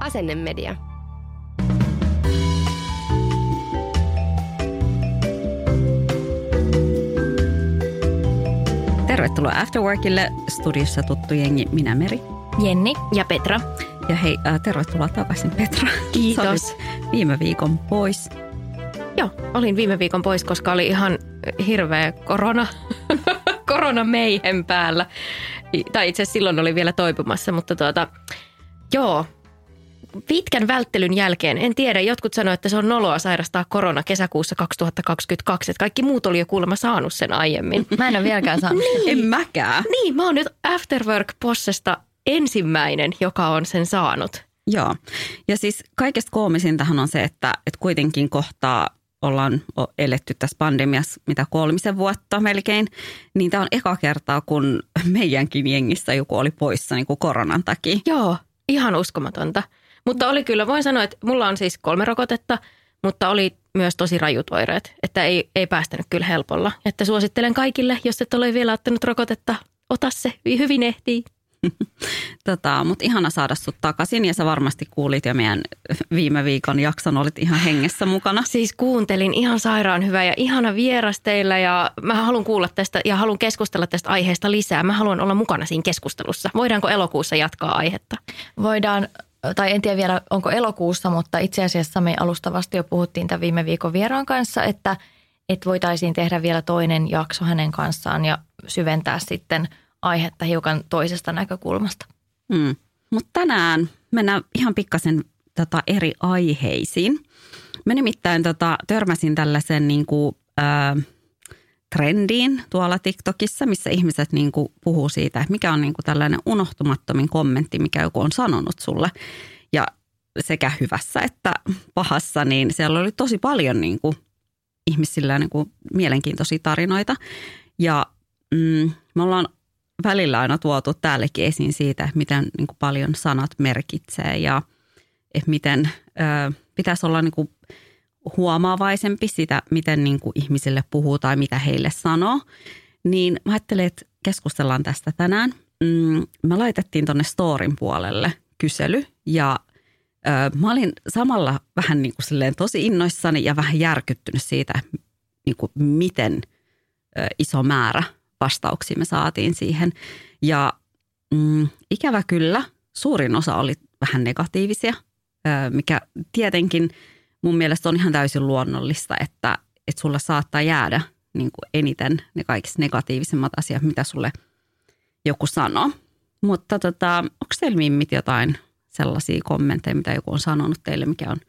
Asennemedia. Tervetuloa Afterworkille. Studiossa tuttu jengi, minä Meri. Jenni. Ja Petra. Ja hei, äh, tervetuloa takaisin Petra. Kiitos. Viime viikon pois. Joo, olin viime viikon pois, koska oli ihan hirveä korona, korona meihen päällä. Tai itse asiassa silloin oli vielä toipumassa, mutta tuota, joo, pitkän välttelyn jälkeen, en tiedä, jotkut sanoivat, että se on noloa sairastaa korona kesäkuussa 2022, että kaikki muut oli jo kuulemma saanut sen aiemmin. Mä en ole vieläkään saanut sitä. En mäkään. niin, mä oon nyt Afterwork Possesta ensimmäinen, joka on sen saanut. Joo. Ja siis kaikesta koomisintahan on se, että, että kuitenkin kohtaa ollaan eletty tässä pandemiassa mitä kolmisen vuotta melkein, niin tämä on eka kertaa, kun meidänkin jengissä joku oli poissa niin kuin koronan takia. Joo, ihan uskomatonta. Mutta oli kyllä, voin sanoa, että mulla on siis kolme rokotetta, mutta oli myös tosi rajut oireet, että ei, ei päästänyt kyllä helpolla. Että suosittelen kaikille, jos et ole vielä ottanut rokotetta, ota se, hyvin ehtii. Tota, Mutta ihana saada sut takaisin ja sä varmasti kuulit jo meidän viime viikon jakson, olit ihan hengessä mukana. Siis kuuntelin ihan sairaan hyvä ja ihana vieras teillä ja mä haluan kuulla tästä ja haluan keskustella tästä aiheesta lisää. Mä haluan olla mukana siinä keskustelussa. Voidaanko elokuussa jatkaa aihetta? Voidaan, tai en tiedä vielä onko elokuussa, mutta itse asiassa me alustavasti jo puhuttiin tämän viime viikon vieraan kanssa, että, että voitaisiin tehdä vielä toinen jakso hänen kanssaan ja syventää sitten aihetta hiukan toisesta näkökulmasta. Mm. Mutta tänään mennään ihan pikkasen tota, eri aiheisiin. Mä nimittäin tota, törmäsin tällaisen niin kuin, ää, trendiin tuolla TikTokissa, missä ihmiset niin kuin, puhuu siitä, että mikä on niin kuin, tällainen unohtumattomin kommentti, mikä joku on sanonut sulle. Ja sekä hyvässä että pahassa, niin siellä oli tosi paljon niin kuin, ihmisillä niin kuin, mielenkiintoisia tarinoita. Ja mm, me ollaan välillä aina tuotu täällekin esiin siitä, että miten niin kuin paljon sanat merkitsee ja että miten ö, pitäisi olla niin kuin huomaavaisempi sitä, miten niin kuin ihmisille puhuu tai mitä heille sanoo. Niin mä ajattelin, että keskustellaan tästä tänään. Mm, me laitettiin tuonne Storin puolelle kysely ja ö, mä olin samalla vähän niin kuin silleen tosi innoissani ja vähän järkyttynyt siitä, niin kuin miten ö, iso määrä vastauksia me saatiin siihen. Ja mm, ikävä kyllä, suurin osa oli vähän negatiivisia, ö, mikä tietenkin mun mielestä on ihan täysin luonnollista, että, että sulla saattaa jäädä niin kuin eniten ne kaikista negatiivisimmat asiat, mitä sulle joku sanoo. Mutta tota, onko teillä mimmit jotain sellaisia kommentteja, mitä joku on sanonut teille, mikä on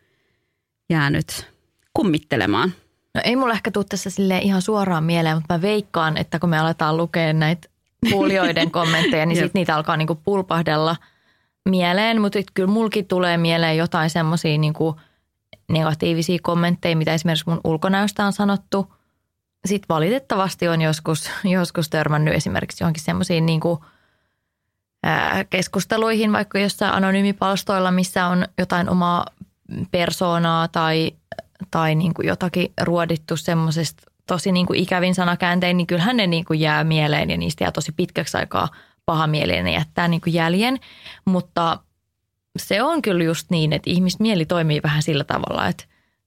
jäänyt kummittelemaan? No ei mulla ehkä tule tässä silleen ihan suoraan mieleen, mutta mä veikkaan, että kun me aletaan lukea näitä kuulijoiden kommentteja, niin sitten niitä alkaa niinku pulpahdella mieleen. Mutta kyllä mulkin tulee mieleen jotain semmoisia niinku negatiivisia kommentteja, mitä esimerkiksi mun ulkonäöstä on sanottu. Sitten valitettavasti on joskus, joskus törmännyt esimerkiksi johonkin semmoisiin niinku, ää, keskusteluihin, vaikka jossain anonyymipalstoilla, missä on jotain omaa persoonaa tai, tai niin kuin jotakin ruodittu semmoisesta tosi niin kuin ikävin sanakääntein, niin kyllähän ne niin kuin jää mieleen ja niistä jää tosi pitkäksi aikaa paha mieli ja jättää niin kuin jäljen. Mutta se on kyllä just niin, että ihmismieli toimii vähän sillä tavalla, että,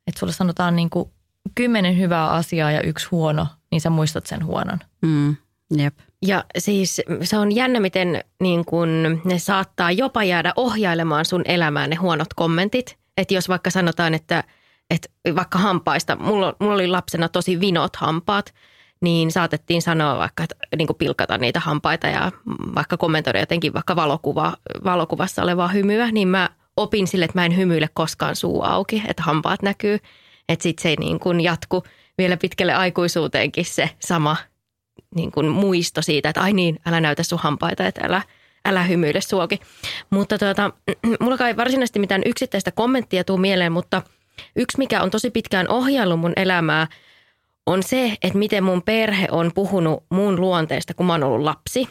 että sulle sanotaan niin kuin kymmenen hyvää asiaa ja yksi huono, niin sä muistat sen huonon. Mm, jep. Ja siis se on jännä, miten niin kun ne saattaa jopa jäädä ohjailemaan sun elämään ne huonot kommentit. Että jos vaikka sanotaan, että, että vaikka hampaista, mulla, mulla oli lapsena tosi vinot hampaat, niin saatettiin sanoa vaikka, että niin kuin pilkata niitä hampaita ja vaikka kommentoida jotenkin vaikka valokuva, valokuvassa olevaa hymyä, niin mä opin sille, että mä en hymyile koskaan suu auki, että hampaat näkyy. Että sit se ei niin kuin jatku. vielä pitkälle aikuisuuteenkin se sama niin kuin muisto siitä, että ai niin, älä näytä sun hampaita, että älä, älä hymyile suoki. Mutta tuota, mulla ei varsinaisesti mitään yksittäistä kommenttia tuu mieleen, mutta yksi mikä on tosi pitkään ohjaillut mun elämää on se, että miten mun perhe on puhunut mun luonteesta, kun mä oon ollut lapsi.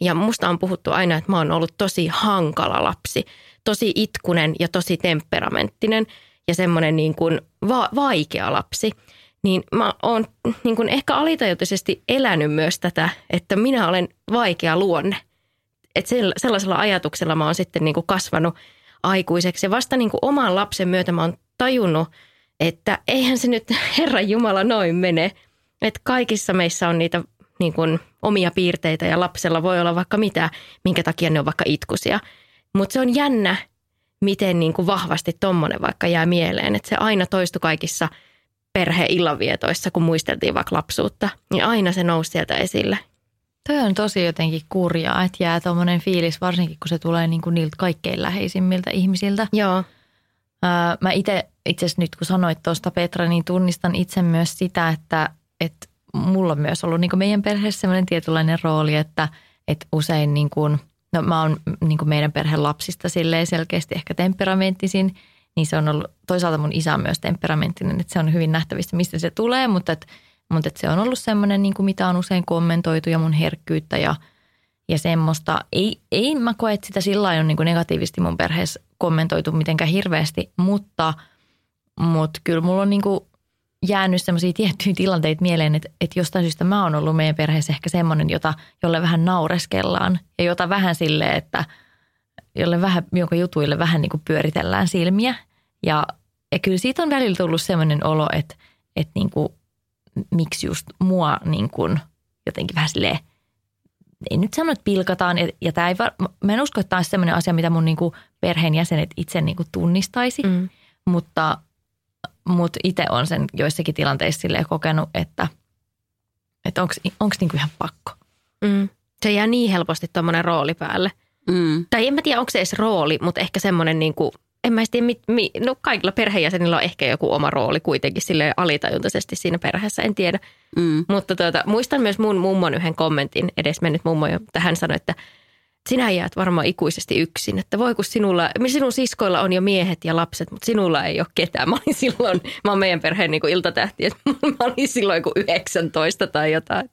Ja musta on puhuttu aina, että mä oon ollut tosi hankala lapsi, tosi itkunen ja tosi temperamenttinen ja semmoinen niin kuin va- vaikea lapsi – niin mä oon niin kuin ehkä alitajuisesti elänyt myös tätä, että minä olen vaikea luonne. Että sellaisella ajatuksella mä oon sitten niin kuin kasvanut aikuiseksi. Ja vasta niin kuin oman lapsen myötä mä oon tajunnut, että eihän se nyt Herran Jumala noin mene. Että kaikissa meissä on niitä niin kuin omia piirteitä ja lapsella voi olla vaikka mitä, minkä takia ne on vaikka itkusia. Mutta se on jännä, miten niin kuin vahvasti tommonen vaikka jää mieleen. Että se aina toistui kaikissa – perhe-illanvietoissa, kun muisteltiin vaikka lapsuutta, niin aina se nousi sieltä esille. Toi on tosi jotenkin kurjaa, että jää tuommoinen fiilis, varsinkin kun se tulee niin kuin niiltä kaikkein läheisimmiltä ihmisiltä. Joo. Mä itse, itse asiassa nyt kun sanoit tuosta Petra, niin tunnistan itse myös sitä, että, että mulla on myös ollut niin meidän perheessä sellainen tietynlainen rooli, että, että usein niin kuin, no mä oon niin meidän perheen lapsista selkeästi ehkä temperamenttisin – niin se on ollut, toisaalta mun isä on myös temperamenttinen, että se on hyvin nähtävissä, mistä se tulee, mutta, et, mutta et se on ollut semmoinen, niin mitä on usein kommentoitu ja mun herkkyyttä ja, ja semmoista. Ei, ei mä koe, että sitä sillä on niin negatiivisesti mun perheessä kommentoitu mitenkään hirveästi, mutta, mutta kyllä mulla on niin jäänyt semmoisia tiettyjä tilanteita mieleen, että, että jostain syystä mä oon ollut meidän perheessä ehkä semmoinen, jota, jolle vähän naureskellaan ja jota vähän silleen, että – jolle vähän, jonka jutuille vähän niin pyöritellään silmiä. Ja, ja kyllä siitä on välillä tullut sellainen olo, että, että niin kuin, miksi just mua niin kuin jotenkin vähän silleen, ei nyt sano, että pilkataan. Ja, ja tämä ei, mä en usko, että tämä on sellainen asia, mitä mun niin kuin perheenjäsenet itse niin kuin tunnistaisi. Mm. Mutta, mutta itse on sen joissakin tilanteissa silleen kokenut, että, että onko niin ihan pakko. Mm. Se jää niin helposti tuommoinen rooli päälle – Mm. Tai en mä tiedä, onko se edes rooli, mutta ehkä semmoinen niin kuin, en mä tiedä, mi, mi, no kaikilla perheenjäsenillä on ehkä joku oma rooli kuitenkin sille alitajuntaisesti siinä perheessä, en tiedä. Mm. Mutta tuota, muistan myös mun mummon yhden kommentin, edesmennyt mummo, että hän sanoi, että – sinä jäät varmaan ikuisesti yksin. Että voi kun sinulla, sinun siskoilla on jo miehet ja lapset, mutta sinulla ei ole ketään. Mä olin silloin, mä oon meidän perheen niin iltatähti, että mä olin silloin kuin 19 tai jotain.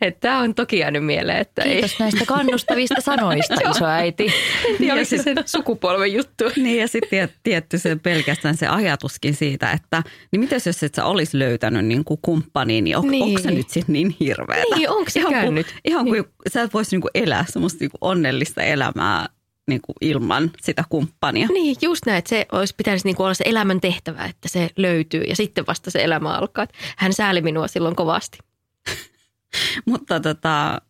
Että tämä on toki jäänyt mieleen. Että Kiitos ei. näistä kannustavista sanoista, isoäiti. En tiedä, oliko se sen sukupolven juttu. Niin ja sitten tietty se pelkästään se ajatuskin siitä, että niin mitäs jos et sä olisi löytänyt niin kuin kumppaniin, niin, on, niin. onko se nyt sitten niin hirveätä? Niin, onko se ihan käynyt? Kun, ihan kuin sä et voisi niin kuin elää semmoista niin kuin onnellista elämää niin kuin ilman sitä kumppania. Niin, just näin, että se olisi pitäisi niin kuin olla se elämän tehtävä, että se löytyy ja sitten vasta se elämä alkaa. Hän sääli minua silloin kovasti. Mutta tota,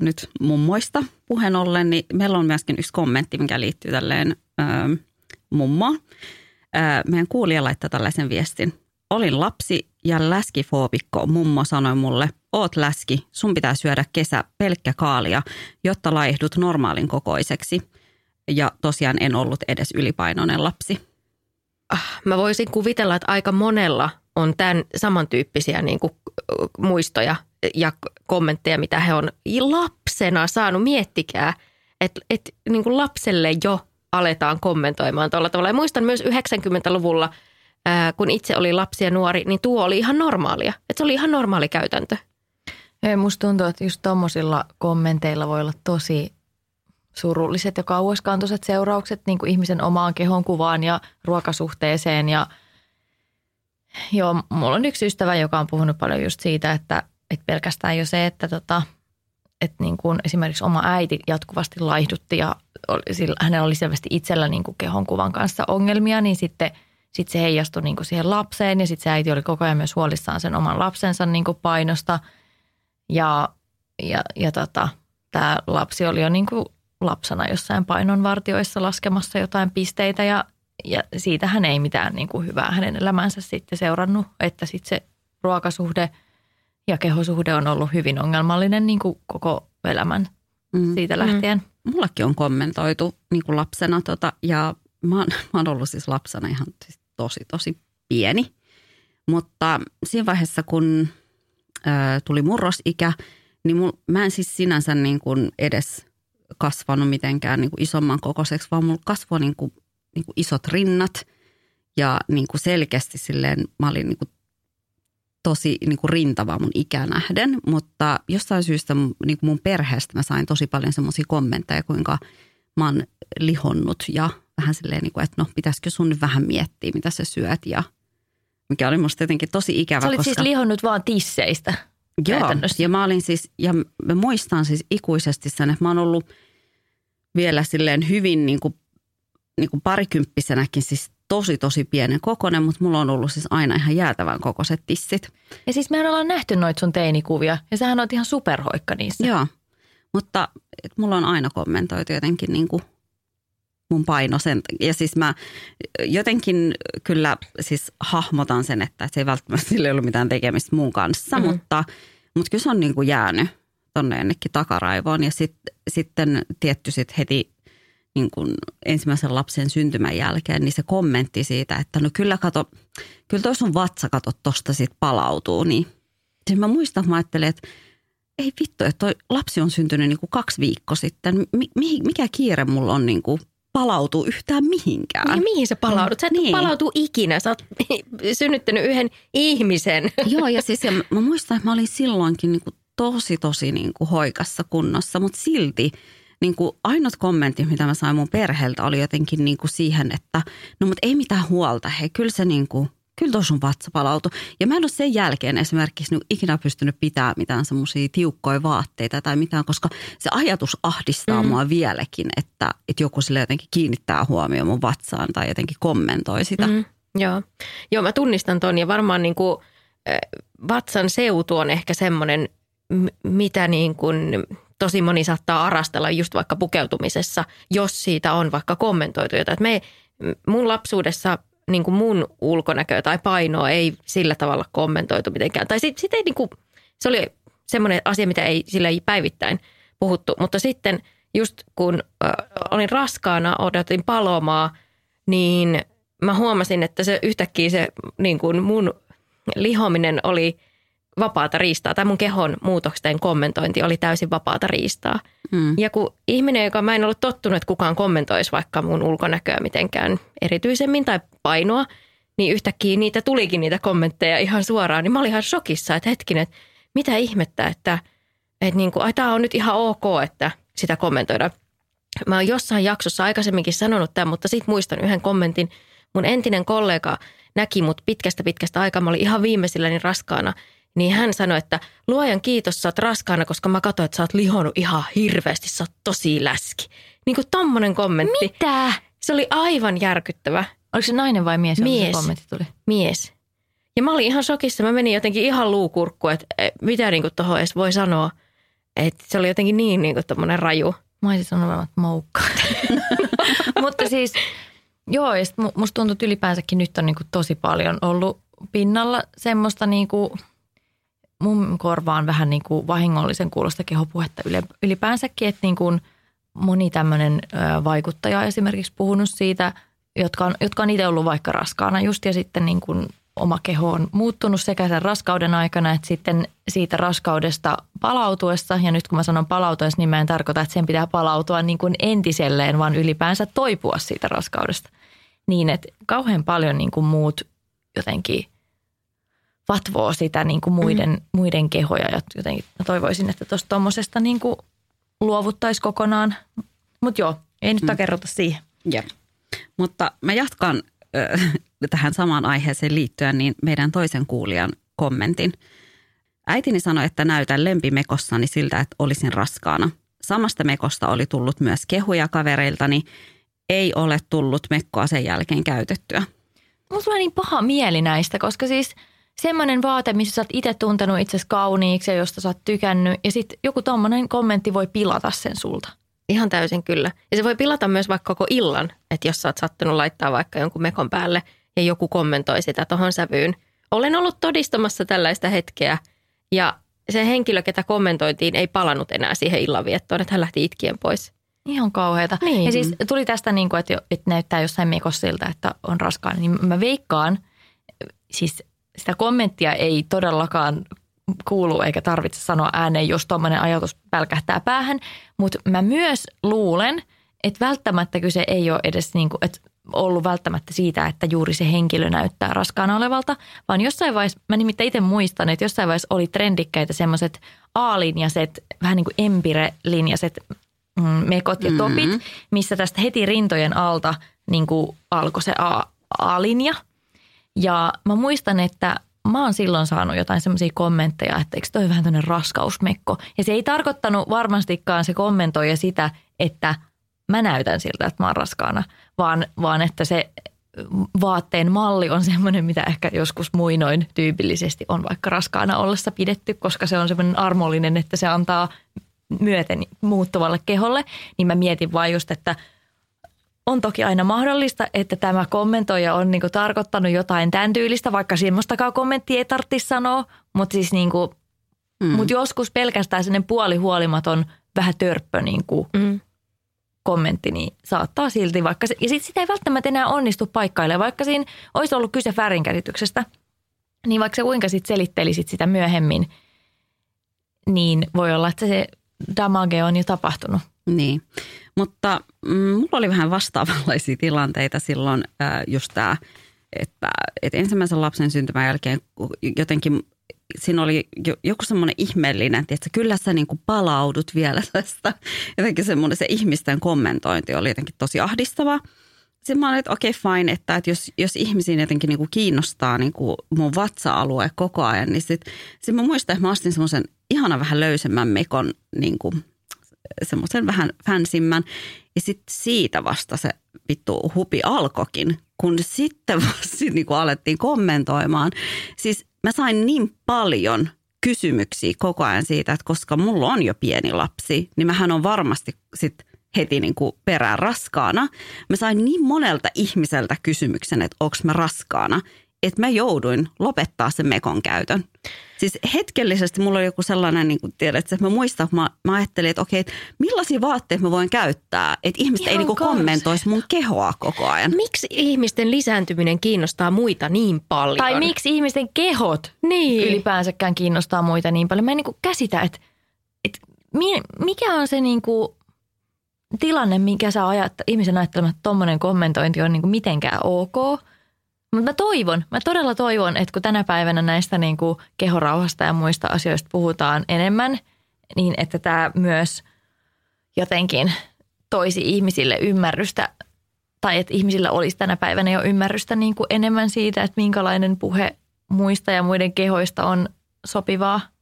nyt mummoista puheen ollen, niin meillä on myöskin yksi kommentti, mikä liittyy tälleen mummoon. Meidän kuulija laittaa tällaisen viestin. Olin lapsi ja läskifoobikko. Mummo sanoi mulle, oot läski, sun pitää syödä kesä pelkkä kaalia, jotta laihdut normaalin kokoiseksi. Ja tosiaan en ollut edes ylipainoinen lapsi. Ah, mä voisin kuvitella, että aika monella on tämän samantyyppisiä niin kuin muistoja ja kommentteja, mitä he on lapsena saanut. Miettikää, että, että niin lapselle jo aletaan kommentoimaan tuolla tavalla. Ja muistan myös 90-luvulla – ää, kun itse oli lapsi ja nuori, niin tuo oli ihan normaalia. Että se oli ihan normaali käytäntö. Ei, musta tuntuu, että just tuommoisilla kommenteilla voi olla tosi surulliset ja kauaskantoiset seuraukset niin kuin ihmisen omaan kehonkuvaan ja ruokasuhteeseen. Ja joo, mulla on yksi ystävä, joka on puhunut paljon just siitä, että, että pelkästään jo se, että tota, että niin kuin esimerkiksi oma äiti jatkuvasti laihdutti ja oli, sillä, hänellä oli selvästi itsellä niin kuin kehonkuvan kanssa ongelmia, niin sitten – sitten se heijastui niin kuin siihen lapseen ja sitten se äiti oli koko ajan myös huolissaan sen oman lapsensa niin kuin painosta. Ja, ja, ja tota, tämä lapsi oli jo niin kuin lapsena jossain painonvartioissa laskemassa jotain pisteitä ja, ja siitä hän ei mitään niin kuin hyvää hänen elämänsä sitten seurannut, että sitten se ruokasuhde ja kehosuhde on ollut hyvin ongelmallinen niin kuin koko elämän mm. siitä lähtien. Mm. Mullakin on kommentoitu niin kuin lapsena tota, ja mä oon, mä oon ollut siis lapsena ihan siis tosi, tosi pieni. Mutta siinä vaiheessa, kun ö, tuli murrosikä, niin mul, mä en siis sinänsä niin kuin edes kasvanut mitenkään niin kuin isomman kokoiseksi, vaan mulla kasvoi niin kuin, niin kuin isot rinnat ja niin kuin selkeästi silleen mä olin niin kuin tosi niin kuin rintava mun ikänähden, mutta jostain syystä niin kuin mun perheestä mä sain tosi paljon semmoisia kommentteja, kuinka mä oon lihonnut ja vähän silleen, niin kuin, että no pitäisikö sun nyt vähän miettiä, mitä sä syöt ja mikä oli musta jotenkin tosi ikävä. Sä olit koska... siis lihonnut vaan tisseistä Joo, ja mä olin siis, ja mä muistan siis ikuisesti sen, että mä oon ollut vielä silleen hyvin niin kuin, niin kuin parikymppisenäkin siis tosi tosi pienen kokonen, mutta mulla on ollut siis aina ihan jäätävän kokoiset tissit. Ja siis mehän ollaan nähty noita sun teinikuvia ja sähän oot ihan superhoikka niissä. Joo, mutta et mulla on aina kommentoitu jotenkin niin kuin mun paino sen. Ja siis mä jotenkin kyllä siis hahmotan sen, että se ei välttämättä sille ollut mitään tekemistä mun kanssa, mm-hmm. mutta, mutta kyllä se on niin kuin jäänyt tonne jonnekin takaraivoon. Ja sit, sitten tietty sit heti niin kuin ensimmäisen lapsen syntymän jälkeen, niin se kommentti siitä, että no kyllä kato, kyllä toi sun vatsa kato tosta sit palautuu. Niin siis mä muistan, että mä ajattelin, että ei vittu, että toi lapsi on syntynyt niin kuin kaksi viikkoa sitten. Mi- mikä kiire mulla on niin kuin palautuu yhtään mihinkään. Ja mihin sä palaudut? Sä et niin. Niin. palautu ikinä. Sä oot synnyttänyt yhden ihmisen. Joo, ja siis ja mä muistan, että mä olin silloinkin niin kuin tosi, tosi niin kuin hoikassa kunnossa, mutta silti niin kuin ainut kommentti, mitä mä sain mun perheeltä, oli jotenkin niin kuin siihen, että no mutta ei mitään huolta, hei, kyllä se niin kuin, kyllä tuossa sun vatsa palautui. Ja mä en ole sen jälkeen esimerkiksi niin ikinä pystynyt pitämään mitään semmoisia tiukkoja vaatteita tai mitään, koska se ajatus ahdistaa mm. mua vieläkin, että, että joku sille jotenkin kiinnittää huomioon mun vatsaan tai jotenkin kommentoi sitä. Mm. Joo. joo, mä tunnistan ton ja varmaan niin kuin, vatsan seutu on ehkä semmoinen, mitä niin kuin tosi moni saattaa arastella just vaikka pukeutumisessa, jos siitä on vaikka kommentoitu jotain. Et me, mun lapsuudessa niin kuin mun ulkonäköä tai painoa ei sillä tavalla kommentoitu mitenkään. Tai sit, sit ei niin kuin, se oli semmoinen asia, mitä ei sillä ei päivittäin puhuttu. Mutta sitten just kun äh, olin raskaana, odotin palomaa, niin mä huomasin, että se yhtäkkiä se niin kuin mun lihominen oli vapaata riistaa. Tai mun kehon muutosten kommentointi oli täysin vapaata riistaa. Mm. Ja kun ihminen, joka mä en ollut tottunut, että kukaan kommentoisi vaikka mun ulkonäköä mitenkään erityisemmin tai painoa, niin yhtäkkiä niitä tulikin niitä kommentteja ihan suoraan. Niin mä olin ihan shokissa, että hetkinen, että mitä ihmettä, että, että niin kuin, ai tää on nyt ihan ok, että sitä kommentoidaan. Mä oon jossain jaksossa aikaisemminkin sanonut tämän, mutta sitten muistan yhden kommentin. Mun entinen kollega näki mut pitkästä pitkästä aikaa, mä olin ihan viimeisilläni raskaana. Niin hän sanoi, että luojan kiitos, sä oot raskaana, koska mä katsoin, että sä oot lihonnut ihan hirveästi, sä oot tosi läski. Niin kuin tommonen kommentti. Mitä? Se oli aivan järkyttävä. Oliko se nainen vai mies, jolle se Mies. kommentti tuli? mies. Ja mä olin ihan shokissa. Mä menin jotenkin ihan luukurkku, että mitä niin tuohon edes voi sanoa. Että se oli jotenkin niin, niin kuin tommonen raju. Mä olisin sanonut, että moukka. Mutta siis, joo, ja musta tuntuu, että ylipäänsäkin nyt on niinku tosi paljon ollut pinnalla semmoista niinku, mun korvaan vähän niinku vahingollisen kuulosta kehopuhetta ylipäänsäkin, että niinku moni tämmöinen vaikuttaja esimerkiksi puhunut siitä, jotka on, jotka on itse ollut vaikka raskaana just ja sitten niin kuin oma keho on muuttunut sekä sen raskauden aikana että sitten siitä raskaudesta palautuessa. Ja nyt kun mä sanon palautuessa, niin mä en tarkoita, että sen pitää palautua niin kuin entiselleen, vaan ylipäänsä toipua siitä raskaudesta. Niin, että kauhean paljon niin kuin muut jotenkin vatvoo sitä niin kuin muiden, mm. muiden kehoja. Ja jotenkin mä toivoisin, että tuosta tuommoisesta niin luovuttaisi kokonaan. Mutta joo, ei nyt Mm. takerrota siihen. Jep. Mutta mä jatkan ö, tähän samaan aiheeseen liittyen niin meidän toisen kuulijan kommentin. Äitini sanoi, että näytän lempimekossani siltä, että olisin raskaana. Samasta mekosta oli tullut myös kehuja kavereiltani. Ei ole tullut mekkoa sen jälkeen käytettyä. Mulla tulee niin paha mieli näistä, koska siis semmoinen vaate, missä sä oot itse tuntenut itsesi kauniiksi ja josta sä oot tykännyt. Ja sitten joku tommonen kommentti voi pilata sen sulta. Ihan täysin kyllä. Ja se voi pilata myös vaikka koko illan, että jos sä oot sattunut laittaa vaikka jonkun mekon päälle ja joku kommentoi sitä tohon sävyyn. Olen ollut todistamassa tällaista hetkeä ja se henkilö, ketä kommentoitiin, ei palannut enää siihen illanviettoon, että hän lähti itkien pois. Ihan kauheata. Niin. Ja siis tuli tästä niin kuin, että, että näyttää jossain mekossa siltä, että on raskaana. Niin mä veikkaan, siis sitä kommenttia ei todellakaan kuulu eikä tarvitse sanoa ääneen, jos tuommoinen ajatus pälkähtää päähän. Mutta mä myös luulen, että välttämättä kyse ei ole edes niin kuin, että ollut välttämättä siitä, että juuri se henkilö näyttää raskaana olevalta, vaan jossain vaiheessa, mä nimittäin itse muistan, että jossain vaiheessa oli trendikkäitä semmoiset A-linjaset, vähän niin kuin empire-linjaset mm, mekot ja topit, mm-hmm. missä tästä heti rintojen alta niin kuin alkoi se A-linja. Ja mä muistan, että mä oon silloin saanut jotain semmoisia kommentteja, että eikö toi vähän tämmöinen raskausmekko. Ja se ei tarkoittanut varmastikaan se kommentoija sitä, että mä näytän siltä, että mä oon raskaana, vaan, vaan että se vaatteen malli on semmoinen, mitä ehkä joskus muinoin tyypillisesti on vaikka raskaana ollessa pidetty, koska se on semmoinen armollinen, että se antaa myöten muuttuvalle keholle, niin mä mietin vain just, että on toki aina mahdollista, että tämä kommentoija on niinku tarkoittanut jotain tämän tyylistä, vaikka semmoistakaan kommenttia ei tarvitsisi sanoa, mutta siis niinku, mm. mut joskus pelkästään sellainen puolihuolimaton vähän törppö niinku mm. kommentti, niin saattaa silti, vaikka se, ja sit sitä ei välttämättä enää onnistu paikkailemaan, vaikka siinä olisi ollut kyse väärinkäsityksestä, niin vaikka se kuinka sitten selittelisit sitä myöhemmin, niin voi olla, että se damage on jo tapahtunut. Niin, mutta mm, mulla oli vähän vastaavanlaisia tilanteita silloin just tämä, että, että ensimmäisen lapsen syntymän jälkeen jotenkin siinä oli joku semmoinen ihmeellinen, että kyllä sä niin kuin palaudut vielä tästä. Jotenkin semmoinen se ihmisten kommentointi oli jotenkin tosi ahdistava. Sitten mä olin, että okei okay, fine, että, että jos, jos ihmisiin jotenkin niin kuin kiinnostaa niin kuin mun vatsa-alue koko ajan, niin sitten sit mä muistan, että mä ostin semmoisen ihana vähän löysemmän mekon niin kuin semmoisen vähän fänsimmän. Ja sitten siitä vasta se vittu hupi alkokin, kun sitten vasta niin kuin alettiin kommentoimaan. Siis mä sain niin paljon kysymyksiä koko ajan siitä, että koska mulla on jo pieni lapsi, niin mähän on varmasti sitten heti niin kuin perään raskaana. Mä sain niin monelta ihmiseltä kysymyksen, että onko mä raskaana, että mä jouduin lopettaa sen mekon käytön. Siis hetkellisesti mulla oli joku sellainen, niin kuin tiedät, että mä muistan, että mä, mä ajattelin, että okei, että millaisia vaatteita mä voin käyttää, että ihmiset Ihan ei niin kuin kommentoisi mun kehoa koko ajan. Miksi ihmisten lisääntyminen kiinnostaa muita niin paljon? Tai miksi ihmisten kehot niin. ylipäänsäkään kiinnostaa muita niin paljon? Mä en niin kuin käsitä, että, että mikä on se niin kuin tilanne, mikä sä ajat, ihmisen ajattelemaan, että tuommoinen kommentointi on niin kuin mitenkään ok – mutta mä toivon, mä todella toivon, että kun tänä päivänä näistä niin kuin kehorauhasta ja muista asioista puhutaan enemmän, niin että tämä myös jotenkin toisi ihmisille ymmärrystä tai että ihmisillä olisi tänä päivänä jo ymmärrystä niin kuin enemmän siitä, että minkälainen puhe muista ja muiden kehoista on sopivaa –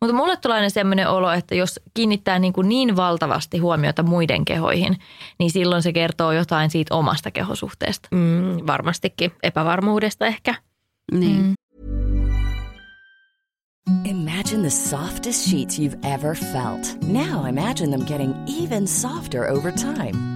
mutta mulle tulee aina sellainen olo, että jos kiinnittää niin, kuin niin valtavasti huomiota muiden kehoihin, niin silloin se kertoo jotain siitä omasta kehosuhteesta. Mm, varmastikin. Epävarmuudesta ehkä. Niin. Mm. Imagine the softest sheets you've ever felt. Now imagine them getting even softer over time.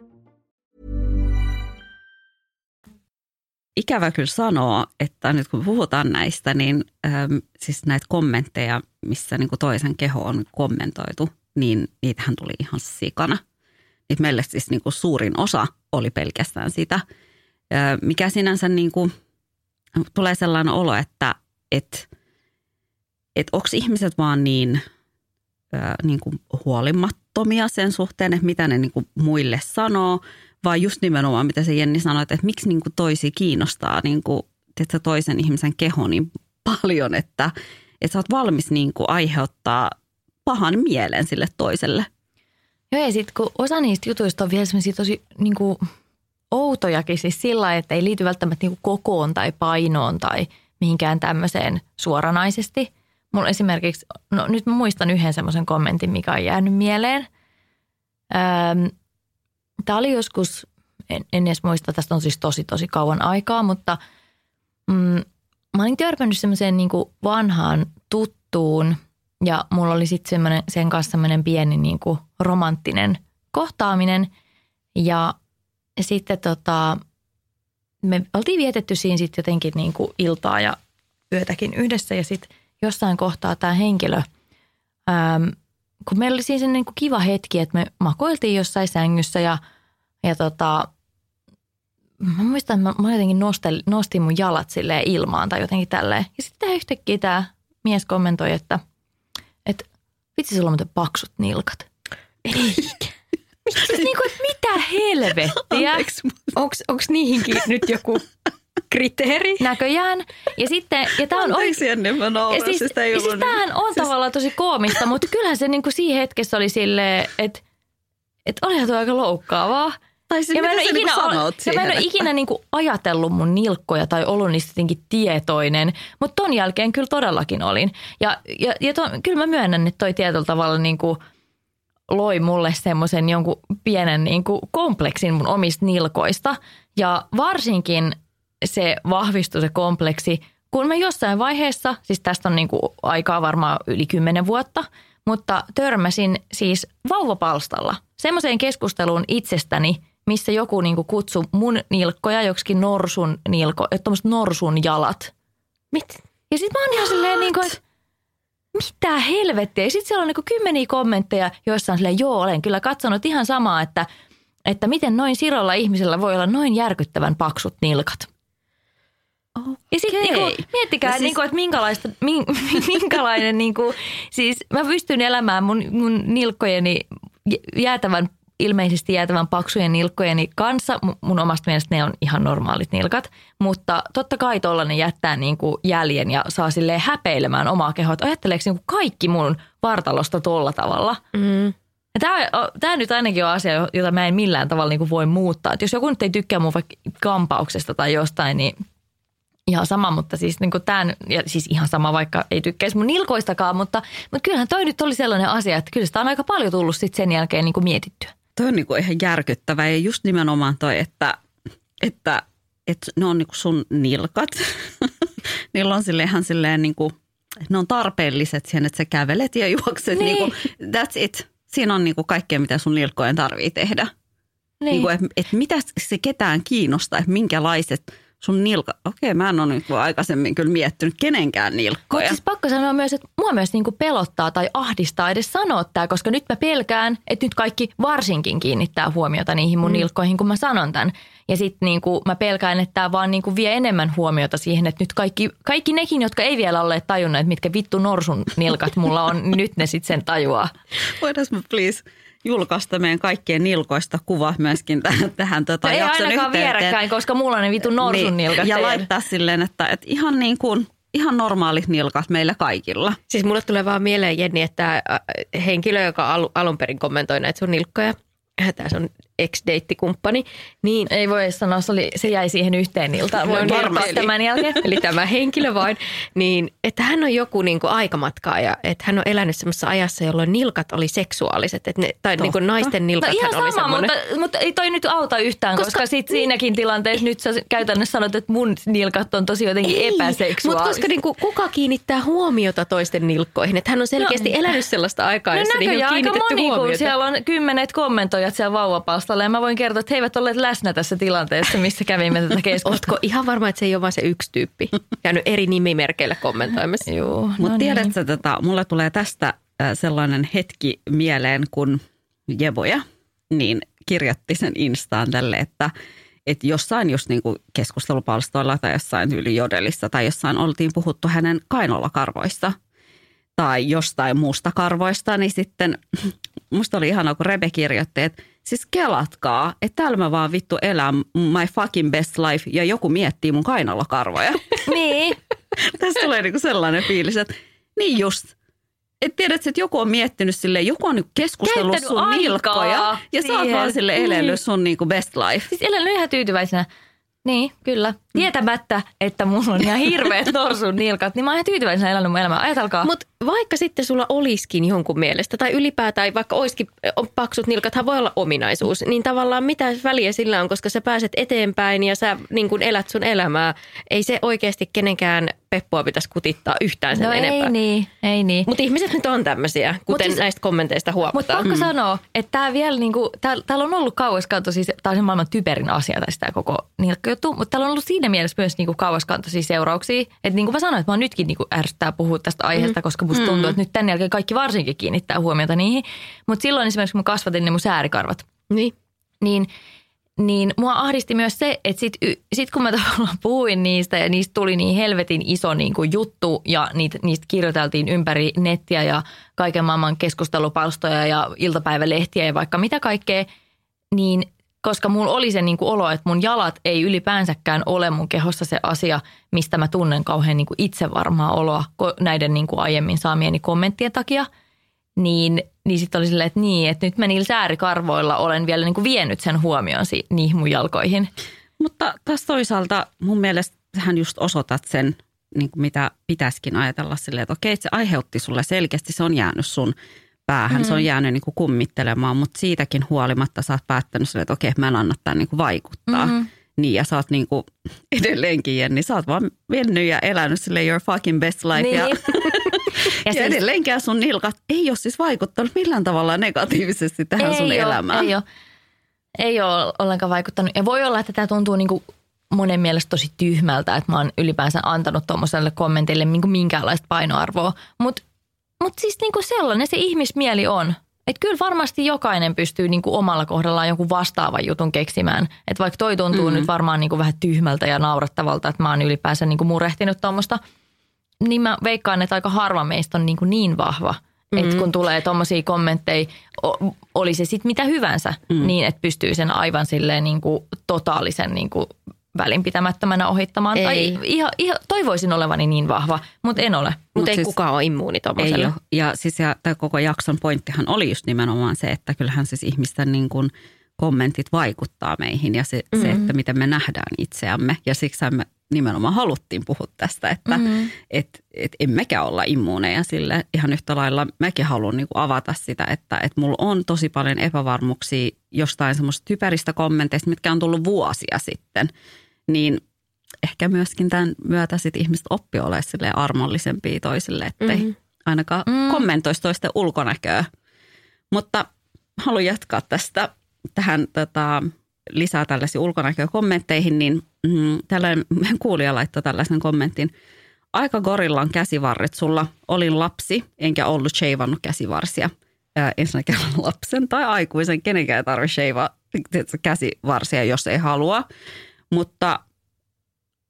Ikävä kyllä sanoa, että nyt kun puhutaan näistä, niin ähm, siis näitä kommentteja, missä niin kuin toisen keho on kommentoitu, niin niitähän tuli ihan sikana. Niitä meille siis niin kuin suurin osa oli pelkästään sitä, äh, mikä sinänsä niin kuin, tulee sellainen olo, että et, et onko ihmiset vaan niin, äh, niin kuin huolimattomia sen suhteen, että mitä ne niin kuin muille sanoo – vaan just nimenomaan, mitä se Jenni sanoi, että, että miksi niin kuin toisi kiinnostaa niin kuin, että toisen ihmisen keho niin paljon, että, että sä oot valmis niin kuin aiheuttaa pahan mielen sille toiselle. Joo ja sitten kun osa niistä jutuista on vielä semmoisia tosi niin kuin, outojakin siis sillä että ei liity välttämättä niin kuin kokoon tai painoon tai mihinkään tämmöiseen suoranaisesti. Mulla esimerkiksi, no nyt mä muistan yhden semmoisen kommentin, mikä on jäänyt mieleen. Öö, Tämä oli joskus, en, en edes muista, tästä on siis tosi tosi kauan aikaa, mutta mm, mä olin törmännyt semmoiseen niin vanhaan tuttuun ja mulla oli sitten sen kanssa semmoinen pieni niin kuin romanttinen kohtaaminen. Ja sitten tota, me oltiin vietetty siinä sitten jotenkin niin kuin iltaa ja yötäkin yhdessä ja sitten jossain kohtaa tämä henkilö, ähm, kun meillä oli siinä niin kuin kiva hetki, että me makoiltiin jossain sängyssä ja, ja tota, mä muistan, että mä, mä jotenkin nostin, nostin mun jalat silleen ilmaan tai jotenkin tälleen. Ja sitten yhtäkkiä tämä mies kommentoi, että, että vitsi sulla on muuten paksut nilkat. Eikä. siis niin kuin, että mitä helvettiä? Onko niihinkin nyt joku kriteeri? Näköjään. Ja sitten, ja tää on Anteeksi Janne, mä nauran, ja siis, siis ei siis tämähän on siis- tavallaan tosi koomista, mutta kyllähän se niin kuin siinä hetkessä oli silleen, että että olihan tuo aika loukkaavaa. Tai siis Ja mä en ole niinku ikinä, sanot ja mä en siihen, ole että- ikinä niinku ajatellut mun nilkkoja tai ollut niistä jotenkin tietoinen, mutta ton jälkeen kyllä todellakin olin. Ja, ja, ja ton, kyllä mä myönnän, että toi tietyllä tavalla niinku loi mulle semmoisen jonkun pienen niinku kompleksin mun omista nilkoista. Ja varsinkin se vahvistui se kompleksi, kun mä jossain vaiheessa, siis tästä on niinku aikaa varmaan yli kymmenen vuotta, mutta törmäsin siis vauvapalstalla semmoiseen keskusteluun itsestäni, missä joku niinku kutsui mun nilkkoja joksikin norsun nilko, että norsun jalat. Mit? Ja sitten mä oon ihan silleen niin kuin, että mitä helvettiä. Ja sitten siellä on niin kymmeniä kommentteja, joissa on silleen, joo, olen kyllä katsonut ihan samaa, että, että miten noin sirolla ihmisellä voi olla noin järkyttävän paksut nilkat. Ja sitten niinku, miettikää, No siis... niinku, että minkälaista, min, minkälainen, niinku, siis mä pystyn elämään mun, mun nilkkojeni jäätävän, ilmeisesti jäätävän paksujen nilkkojeni kanssa. Mu- Mun omasta mielestä ne on ihan normaalit nilkat, mutta totta kai tollainen jättää niinku jäljen ja saa silleen häpeilemään omaa kehoa. Että ajatteleeko niinku kaikki mun vartalosta tolla tavalla? Mm. Tämä, tämä nyt ainakin on asia, jota mä en millään tavalla niin voi muuttaa. Et jos joku nyt ei tykkää mun vaikka kampauksesta tai jostain, niin ihan sama, mutta siis, niin kuin tämän, ja siis ihan sama, vaikka ei tykkäisi mun nilkoistakaan, mutta, mutta kyllähän toi nyt oli sellainen asia, että kyllä sitä on aika paljon tullut sit sen jälkeen niin kuin mietittyä. Toi on niinku ihan järkyttävä ja just nimenomaan toi, että, että, että ne on niinku sun nilkat. Niillä on sille ihan silleen niinku, ne on tarpeelliset siihen, että sä kävelet ja juokset. Niin. Niinku, that's it. Siinä on niinku kaikkea, mitä sun nilkkojen tarvii tehdä. Niin. Niinku, että et mitä se ketään kiinnostaa, että minkälaiset sun nilkat. Okei, mä en ole niinku aikaisemmin kyllä miettinyt kenenkään Mutta nilkkoja. siis pakko sanoa myös, että mua myös niinku pelottaa tai ahdistaa edes sanoa tämä, koska nyt mä pelkään, että nyt kaikki varsinkin kiinnittää huomiota niihin mun mm. nilkkoihin, kun mä sanon tämän. Ja sitten niinku mä pelkään, että tämä vaan niinku vie enemmän huomiota siihen, että nyt kaikki, kaikki nekin, jotka ei vielä olleet tajunneet, mitkä vittu norsun nilkat mulla on, niin nyt ne sitten sen tajuaa. Voidaanko please julkaista meidän kaikkien nilkoista kuva myöskin tähän, tähän tota No ei jakson ainakaan yhteyteen. vierekkäin, koska mulla on ne vitun norsun nilkat. Ja teillä. laittaa silleen, että, että ihan niin kuin, ihan normaalit nilkat meillä kaikilla. Siis mulle tulee vaan mieleen, Jenni, että äh, henkilö, joka al- alun perin kommentoi näitä sun nilkkoja, tämä on ex-deittikumppani, niin Ei voi sanoa, se, oli, se jäi siihen yhteen iltaan. Voin No, kertoa varmasti. tämän jälkeen. Eli tämä henkilö vain, niin että hän on joku niin kuin aikamatkaa ja että hän on elänyt semmoisessa ajassa, jolloin nilkat oli seksuaaliset. Että ne, tai niin kuin naisten No nilkat ihan oli sama, semmoinen. mutta, mutta ei toi nyt auta yhtään, koska, Koska- sit siinäkin tilanteessa nyt sä käytännössä sanot, että mun nilkat on tosi jotenkin Mutta epäseksuaaliset. koska niin kuin, kuka kiinnittää huomiota toisten nilkkoihin? Että hän on selkeästi No. elänyt sellaista aikaa, No jossa niihin on kiinnitetty moni, kun huomiota. siellä on kymmenet kommentoijat siellä vauvapalstalla ja mä voin kertoa, että he eivät olleet läsnä tässä tilanteessa, missä kävimme tätä keskustelua. Ootko ihan varma, että se ei ole vain se yksi tyyppi? Käynyt eri nimimerkeillä kommentoimassa. Joo, Mutta no niin. tiedätkö, tota, mulle tulee tästä sellainen hetki mieleen, kun Jeboja niin kirjoitti sen Instaan tälle, että että jossain just niinku keskustelupalstoilla tai jossain yli jodelissa tai jossain oltiin puhuttu hänen kainolakarvoista tai jostain muusta karvoista, niin sitten musta oli ihana, kun Rebe kirjoitti, että siis kelatkaa, että täällä mä vaan vittu elän my fucking best life ja joku miettii mun kainalakarvoja. Niin, Tässä tulee niinku sellainen fiilis, että Niin just. Et tiedät, että joku on miettinyt silleen, joku on nyt keskustellut Käyttänyt sun aikaa nilkkoja ja sä oot vaan sille Niin. elellyt sun niinku best life. Siis elänyt ihan tyytyväisenä. Niin, kyllä. Tietämättä, että mulla on ihan hirveät norsun nilkat, niin mä oon ihan tyytyväisenä elänyt mun elämää. Ajatelkaa. Mutta vaikka sitten sulla olisikin jonkun mielestä, tai ylipäätään vaikka olisikin on paksut nilkathan voi olla ominaisuus, niin tavallaan mitä väliä sillä on, koska sä pääset eteenpäin ja sä niin kun elät sun elämää. Ei se oikeasti kenenkään peppua pitäisi kutittaa yhtään sen no enempää. ei niin, ei niin. Mutta ihmiset nyt on tämmöisiä, kuten siis- näistä kommenteista Mutta huomataan. pakko mm. sanoa, että tämä vielä niinku, täällä, täällä on ollut kauaskanto, siis tämä on se maailman typerin asia tässä tämä koko nilkkajuttu, mutta täällä on ollut siinä mielessä myös niinku kauaskantoisia seurauksia. Että niin kuin mä sanoin, että mä oon nytkin niinku ärsyttää puhua tästä aiheesta, mm. koska musta tuntuu, että nyt tämän jälkeen kaikki varsinkin kiinnittää huomiota niihin. Mutta silloin esimerkiksi kun mä kasvatin ne mun säärikarvat, Niin. niin, niin mua ahdisti myös se, että sit, sit kun mä tavallaan puhuin niistä ja niistä tuli niin helvetin iso niin kuin juttu ja niitä, niistä kirjoiteltiin ympäri nettiä ja kaiken maailman keskustelupalstoja ja iltapäivälehtiä ja vaikka mitä kaikkea, niin koska mulla oli se niin kuin olo, että mun jalat ei ylipäänsäkään ole mun kehossa se asia, mistä mä tunnen kauhean niin kuin itsevarmaa oloa näiden niin kuin aiemmin saamieni kommenttien takia – niin, niin sitten oli silleen, että niin, että nyt mä niillä säärikarvoilla olen vielä niin kuin vienyt sen huomioon niihin mun jalkoihin. Mutta taas toisaalta mun mielestä hän just osoitat sen, niin kuin mitä pitäisikin ajatella silleen, että okei, että se aiheutti sulle selkeästi, se on jäänyt sun päähän, mm. se on jäänyt niin kuin kummittelemaan, mutta siitäkin huolimatta sä oot päättänyt silleen, että okei, mä en anna tämän niin kuin vaikuttaa. Mm-hmm. Niin, ja sä oot niin kuin edelleenkin, Jenni, sä oot vaan mennyt ja elänyt sille your fucking best life. Niin. Ja, Ja ja, siis- edelleenkään sun nilkat ei ole siis vaikuttanut millään tavalla negatiivisesti tähän sun ei elämään. Ole, ei, ole, ei ole ollenkaan vaikuttanut. Ja voi olla, että tämä tuntuu niin kuin monen mielestä tosi tyhmältä, että mä oon ylipäänsä antanut tuommoiselle kommentille niin minkäänlaista painoarvoa. Mutta mut siis niin kuin sellainen se ihmismieli on. Että kyllä varmasti jokainen pystyy niin kuin omalla kohdallaan jonkun vastaavan jutun keksimään. Että vaikka toi tuntuu mm. nyt varmaan niin kuin vähän tyhmältä ja naurattavalta, että mä oon ylipäänsä niin kuin murehtinut tuommoista, niin mä veikkaan, että aika harva meistä on niin, kuin niin vahva. Mm. Että kun tulee tuommoisia kommentteja, oli se sitten mitä hyvänsä, mm. niin että pystyy sen aivan silleen niin kuin totaalisen niin kuin välinpitämättömänä ohittamaan. Ei. Tai ihan, ihan, toivoisin olevani niin vahva, mutta en ole. Mutta Mut ei siis- kukaan ole immuuni Ei tuommoiselle. ole. Ja siis ja tämä koko jakson pointtihan oli just nimenomaan se, että kyllähän siis ihmisten niin kuin kommentit vaikuttaa meihin ja se, mm-hmm. se, että miten me nähdään itseämme. Ja siksi me nimenomaan haluttiin puhua tästä, että mm-hmm. et, et emmekä olla immuuneja sille. Ihan yhtä lailla mäkin haluan niin kuin avata sitä, että et mulla on tosi paljon epävarmuuksia jostain semmoista typeristä kommenteista, mitkä on tullut vuosia sitten. Niin ehkä myöskin tämän myötä sit ihmiset oppi olemaan silleen armollisempia toisille, ettei mm-hmm. ainakaan mm. kommentoisi toisten ulkonäköä. Mutta haluan jatkaa tästä tähän tota, lisää tällaisiin ulkonäkökommentteihin, niin mm, tällainen kuulija laittoi tällaisen kommentin. Aika gorillan käsivarret sulla. Olin lapsi, enkä ollut sheivannut käsivarsia. Ää, ensinnäkin lapsen tai aikuisen, kenenkään ei tarvitse sheivaa käsivarsia, jos ei halua. Mutta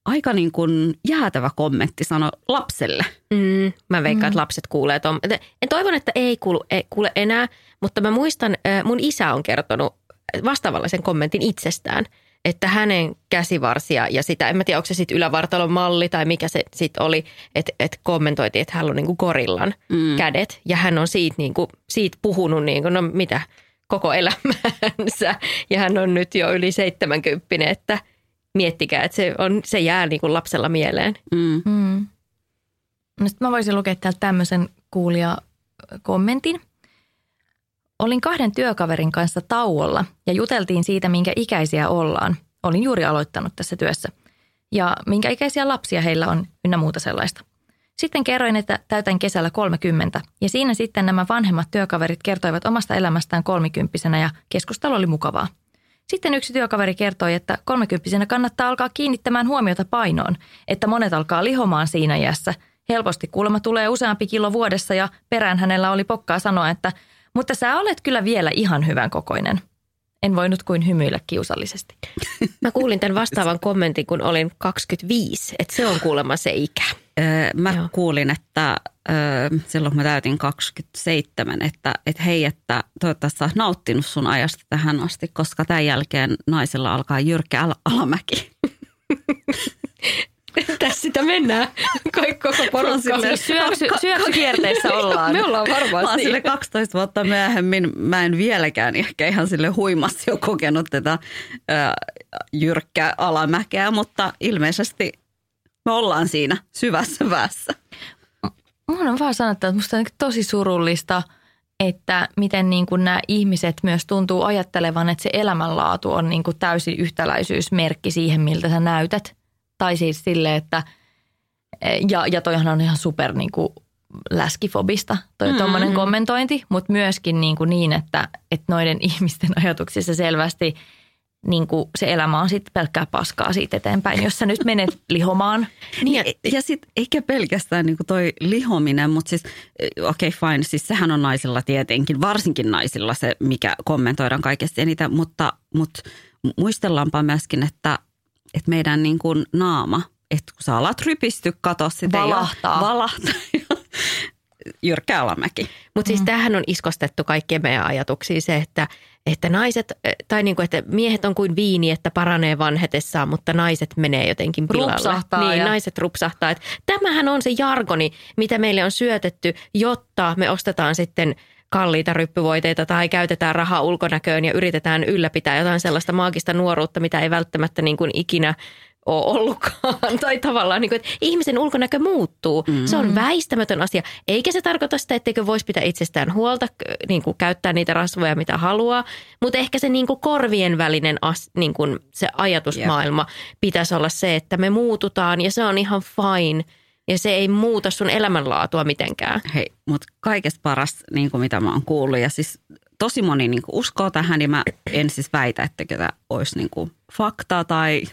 aika niin kuin jäätävä kommentti sano lapselle. Mm, mä veikkaan, mm. että lapset kuulee tuon. En toivon, että ei kuulu, ei kuule enää, mutta mä muistan, mun isä on kertonut vastaavanlaisen kommentin itsestään, että hänen käsivarsia ja sitä, en mä tiedä, onko se sitten ylävartalon malli tai mikä se sitten oli, että et kommentoitiin, että hän on niinku gorillan mm. kädet ja hän on siitä, niinku, siitä puhunut niinku, no mitä, koko elämänsä ja hän on nyt jo yli 70, että miettikää, että se, on, se jää niinku lapsella mieleen. Mm. Mm. No sit mä voisin lukea täältä tämmöisen kuulija-kommentin. Olin kahden työkaverin kanssa tauolla ja juteltiin siitä, minkä ikäisiä ollaan. Olin juuri aloittanut tässä työssä. Ja minkä ikäisiä lapsia heillä on ynnä muuta sellaista. Sitten kerroin, että täytän kesällä 30 ja siinä sitten nämä vanhemmat työkaverit kertoivat omasta elämästään kolmikymppisenä ja keskustelu oli mukavaa. Sitten yksi työkaveri kertoi, että kolmekymppisenä kannattaa alkaa kiinnittämään huomiota painoon, että monet alkaa lihomaan siinä iässä. Helposti kuulemma tulee useampi kilo vuodessa ja perään hänellä oli pokkaa sanoa, että mutta sä olet kyllä vielä ihan hyvän kokoinen. En voinut kuin hymyillä kiusallisesti. Mä kuulin tämän vastaavan kommentin, kun olin 25, että se on kuulemma se ikä. Öö, Mä Joo. kuulin, että öö, silloin kun mä täytin 27, että, että hei, että toivottavasti sä oot nauttinut sun ajasta tähän asti, koska tämän jälkeen naisella alkaa jyrkkä al- alamäki. Tässä sitä mennään. Kaikki koko porukka. silleen- Syöksy, syöksykierteessä ollaan. Me ollaan varmaan Mä siinä. sille 12 vuotta myöhemmin, mä en vieläkään ehkä ihan sille huimasti ole kokenut tätä ää, jyrkkää alamäkeä, mutta ilmeisesti me ollaan siinä syvässä vässä. Mun on vaan sanottava, että musta on tosi surullista, että miten niin kuin nämä ihmiset myös tuntuu ajattelevan, että se elämänlaatu on niin kuin täysin yhtäläisyysmerkki siihen, miltä sä näytät. Tai siis sille, että, ja, ja toihan on ihan super niin kuin läskifobista toi mm-hmm. kommentointi, mutta myöskin niin, kuin niin että, että noiden ihmisten ajatuksissa selvästi niin kuin se elämä on sitten pelkkää paskaa siitä eteenpäin, jos sä nyt menet lihomaan. Niin, Ja, ja sitten eikä pelkästään niinku toi lihominen, mutta siis okei okay, fine, siis sehän on naisilla tietenkin, varsinkin naisilla se, mikä kommentoidaan kaikesta eniten, mutta, mutta muistellaanpa myöskin, että, että meidän niin kuin naama, että kun sä alat rypisty, kato sitä jo- Valahtaa. valahtaa. Jyrkkä alamäki. Mutta siis tämähän on iskostettu kaikkien meidän ajatuksiin se, että, että naiset, tai niin kuin, että miehet on kuin viini, että paranee vanhetessaan, mutta naiset menee jotenkin pilalle. Rupsahtaa Niin, ja- naiset rupsahtaa. Et tämähän on se jargoni, mitä meille on syötetty, jotta me ostetaan sitten kalliita ryppyvoiteita tai käytetään rahaa ulkonäköön ja yritetään ylläpitää jotain sellaista maagista nuoruutta, mitä ei välttämättä niin kuin ikinä ole ollutkaan. Tai tavallaan, niin kuin, että ihmisen ulkonäkö muuttuu. Mm. Se on väistämätön asia. Eikä se tarkoita sitä, etteikö voisi pitää itsestään huolta, niin kuin käyttää niitä rasvoja, mitä haluaa. Mutta ehkä se niin kuin korvien välinen as, niin kuin se ajatusmaailma pitäisi olla se, että me muututaan ja se on ihan fine. Ja se ei muuta sun elämänlaatua mitenkään. Hei, mutta kaikesta paras, niin kuin mitä mä oon kuullut, ja siis tosi moni niin kuin uskoo tähän, niin mä en siis väitä, että tämä olisi niin kuin fakta tai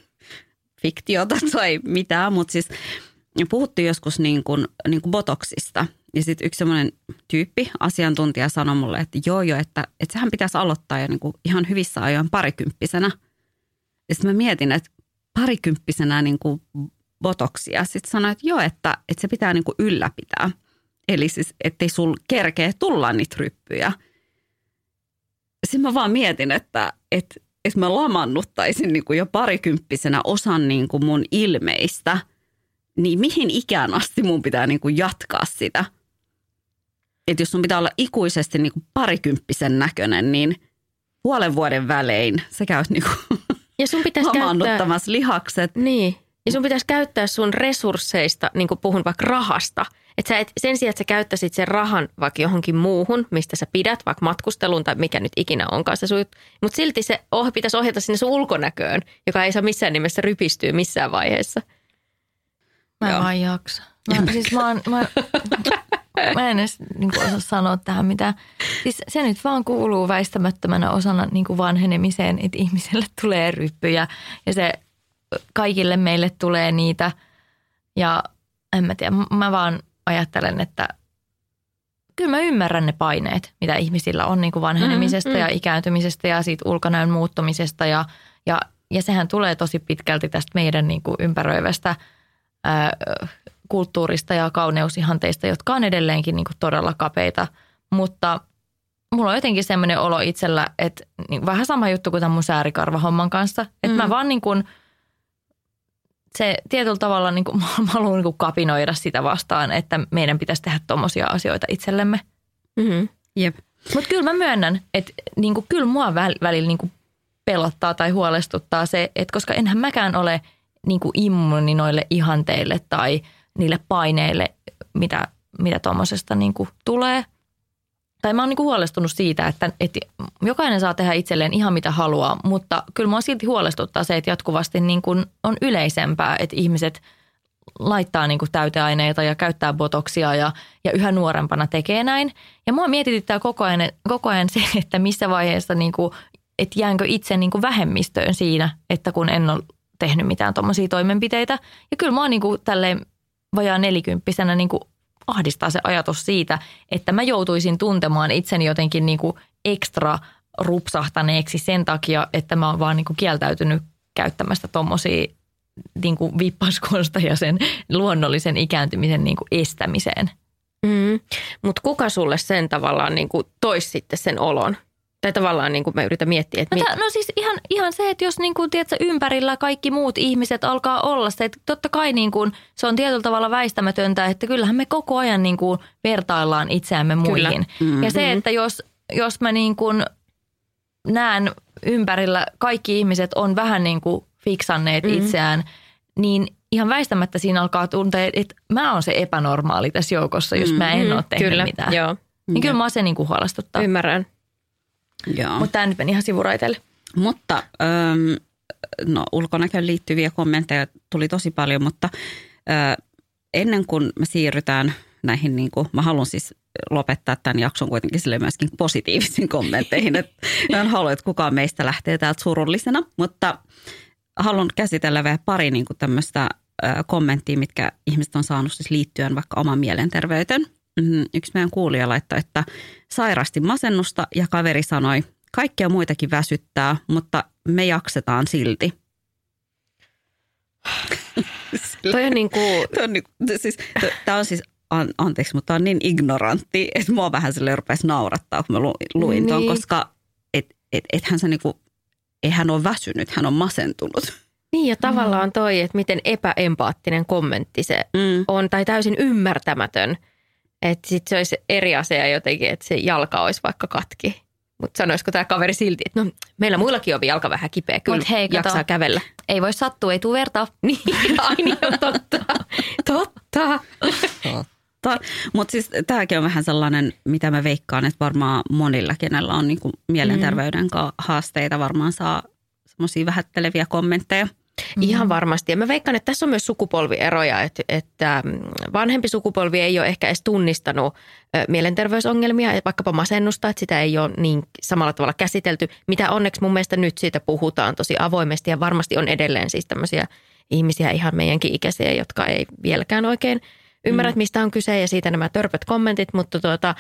fiktiota tai mitään, mutta siis puhuttiin joskus niin kuin, niin kuin botoksista. Ja sitten yksi semmoinen tyyppi, asiantuntija sanoi mulle, että joo joo, että, että sehän pitäisi aloittaa jo niin kuin ihan hyvissä ajoin parikymppisenä. Ja sitten mä mietin, että parikymppisenä niin kuin botoksia. Sitten sanoin, että joo, että, että se pitää niin kuin ylläpitää. Eli siis, ettei sul kerkeä tulla niitä ryppyjä. Sitten mä vaan mietin, että, että, että mä lamannuttaisin niin kuin jo parikymppisenä osan niin kuin mun ilmeistä. Niin mihin ikään asti mun pitää niin kuin jatkaa sitä? Että jos sun pitää olla ikuisesti niin kuin parikymppisen näköinen, niin puolen vuoden välein sä käyt niin kuin Ja sun pitäisi käyttää... lihakset. Niin. Ja sun pitäisi käyttää sun resursseista, niin kuin puhun vaikka rahasta. Että sä et, sen sijaan, että sä käyttäisit sen rahan vaikka johonkin muuhun, mistä sä pidät, vaikka matkusteluun tai mikä nyt ikinä onkaan se sujut. Mutta silti se oh, pitäisi ohjata sinne sun ulkonäköön, joka ei saa missään nimessä rypistyä missään vaiheessa. Mä en Joo. vaan jaksa. Mä, siis mä, oon, mä, mä en edes niin kuin, osaa sanoa tähän mitään. Siis se nyt vaan kuuluu väistämättömänä osana niin kuin vanhenemiseen, että ihmiselle tulee ryppyjä ja se kaikille meille tulee niitä. Ja en mä tiedä, mä vaan ajattelen, että kyllä mä ymmärrän ne paineet, mitä ihmisillä on niin kuin vanhenemisesta Mm, mm. ja ikääntymisestä ja siitä ulkonäön muuttumisesta. Ja, ja, ja sehän tulee tosi pitkälti tästä meidän niin kuin ympäröivästä ää, kulttuurista ja kauneusihanteista, jotka on edelleenkin niin kuin todella kapeita. Mutta mulla on jotenkin semmoinen olo itsellä, että niin vähän sama juttu kuin tämän mun säärikarvahomman kanssa. Että Mm. mä vaan niin kuin, se tietyllä tavalla niin kuin, mä haluan niin kuin kapinoida sitä vastaan, että meidän pitäisi tehdä tommosia asioita itsellemme. Mm-hmm. Jep. Mutta kyllä mä myönnän, että niin kuin, kyllä mua väl- välillä niin kuin pelottaa tai huolestuttaa se, että koska enhän mäkään ole niin kuin immuuni noille ihanteille tai niille paineille, mitä, mitä tuommoisesta niin tulee. Tai mä oon niin kuin huolestunut siitä, että, että jokainen saa tehdä itselleen ihan mitä haluaa, mutta kyllä mua silti huolestuttaa se, että jatkuvasti niin kuin on yleisempää, että ihmiset laittaa niin kuin täyteaineita ja käyttää botoksia ja, ja yhä nuorempana tekee näin. Ja mua mietityttää koko ajan, koko ajan se, että missä vaiheessa, niin kuin, että jäänkö itse niin kuin vähemmistöön siinä, että kun en ole tehnyt mitään tuommoisia toimenpiteitä. Ja kyllä mua niin kuin tälleen vajaa nelikymppisenä niin kuin ahdistaa se ajatus siitä, että mä joutuisin tuntemaan itseni jotenkin niin kuin ekstra rupsahtaneeksi sen takia, että mä oon vaan niin kuin kieltäytynyt käyttämästä tuommoisia niin kuin ja sen luonnollisen ikääntymisen niin kuin estämiseen. Mm. Mutta kuka sulle sen tavallaan niin kuin toisi sitten sen olon? Tai tavallaan niin kuin mä yritän miettiä, että... No, tää, no siis ihan, ihan se, että jos niin kuin, tiedätkö, ympärillä kaikki muut ihmiset alkaa olla se, että totta kai niin kuin, se on tietyllä tavalla väistämätöntä, että kyllähän me koko ajan niin kuin, vertaillaan itseämme muihin. Mm-hmm. Ja se, että jos, jos mä niin kuin, näen ympärillä kaikki ihmiset on vähän niin kuin fiksanneet mm-hmm. itseään, niin ihan väistämättä siinä alkaa tuntea, että mä oon se epänormaali tässä joukossa, jos mä en ole tehnyt Kyllä, mitään. joo. Niin kyllä mä se niin kuin huolestuttaa. Ymmärrän. Joo. Mutta tämä nyt meni ihan sivuraiteelle. Mutta äm, no, ulkonäköön liittyviä kommentteja tuli tosi paljon, mutta ä, ennen kuin me siirrytään näihin, niin kuin, mä haluan siis lopettaa tämän jakson kuitenkin sille myöskin positiivisiin kommentteihin, että en halua, että kukaan meistä lähtee täältä surullisena, mutta haluan käsitellä vielä pari niin kuin tämmöistä kommenttia, mitkä ihmiset on saanut siis liittyen vaikka oman mielenterveyteen. Mm, Yksi meidän kuulija laittoi, että sairasti masennusta ja kaveri sanoi, kaikkia muitakin väsyttää, mutta me jaksetaan silti. Toi on niin kuin, Tämä on, niinku- siis, on siis, an, anteeksi, mutta on niin ignorantti, että mua vähän sille rupesi naurattaa, kun mä lu, luin tuon, Niin. koska et, et, ethän se niinku, ei hän ole väsynyt, hän on masentunut. niin ja tavallaan toi, että miten epäempaattinen kommentti se Mm. on, tai täysin ymmärtämätön. Että sit se olisi eri asia jotenkin, että se jalka olisi vaikka katki. Mutta sanoisiko tämä kaveri silti, että no meillä muillakin on jalka vähän kipeä, kyllä Mut hei, kato. jaksaa kävellä. Ei voi sattua, ei tule vertaa. Niin, ai niin on totta. totta. Totta. Mutta siis tämäkin on vähän sellainen, mitä mä veikkaan, että varmaan monilla, kenellä on niinku mielenterveyden mm. haasteita, varmaan saa semmoisia vähätteleviä kommentteja. Ihan varmasti. Ja mä veikkaan, että tässä on myös sukupolvieroja, että, että mm, vanhempi sukupolvi ei ole ehkä edes tunnistanut mielenterveysongelmia, vaikkapa masennusta, että sitä ei ole niin samalla tavalla käsitelty, mitä onneksi mun mielestä nyt siitä puhutaan tosi avoimesti ja varmasti on edelleen siis tämmöisiä ihmisiä ihan meidänkin ikäisiä, jotka ei vieläkään oikein ymmärrä, mm. mistä on kyse ja siitä nämä törpöt kommentit, mutta tuota,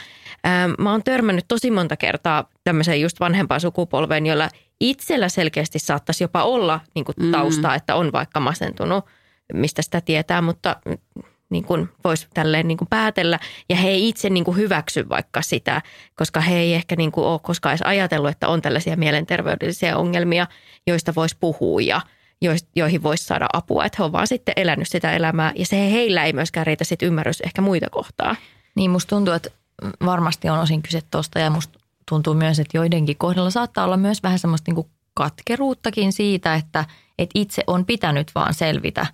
ää, mä oon törmännyt tosi monta kertaa tämmöiseen just vanhempaan sukupolveen, jolla itsellä selkeästi saattaisi jopa olla niin kuin taustaa, että on vaikka masentunut, mistä sitä tietää, mutta mm, niin kuin voisi tälleen niin kuin päätellä. Ja he ei itse niin kuin hyväksy vaikka sitä, koska he ei ehkä niin kuin ole koskaan edes ajatellut, että on tällaisia mielenterveydellisiä ongelmia, joista voisi puhua ja joihin voisi saada apua. Että he on vaan sitten elänyt sitä elämää ja se heillä ei myöskään riitä sit ymmärrys ehkä muita kohtaa. Niin musta tuntuu, että varmasti on osin kyse tosta ja musta tuntuu myös, että joidenkin kohdalla saattaa olla myös vähän semmoista niinku katkeruuttakin siitä, että, että itse on pitänyt vaan selvitä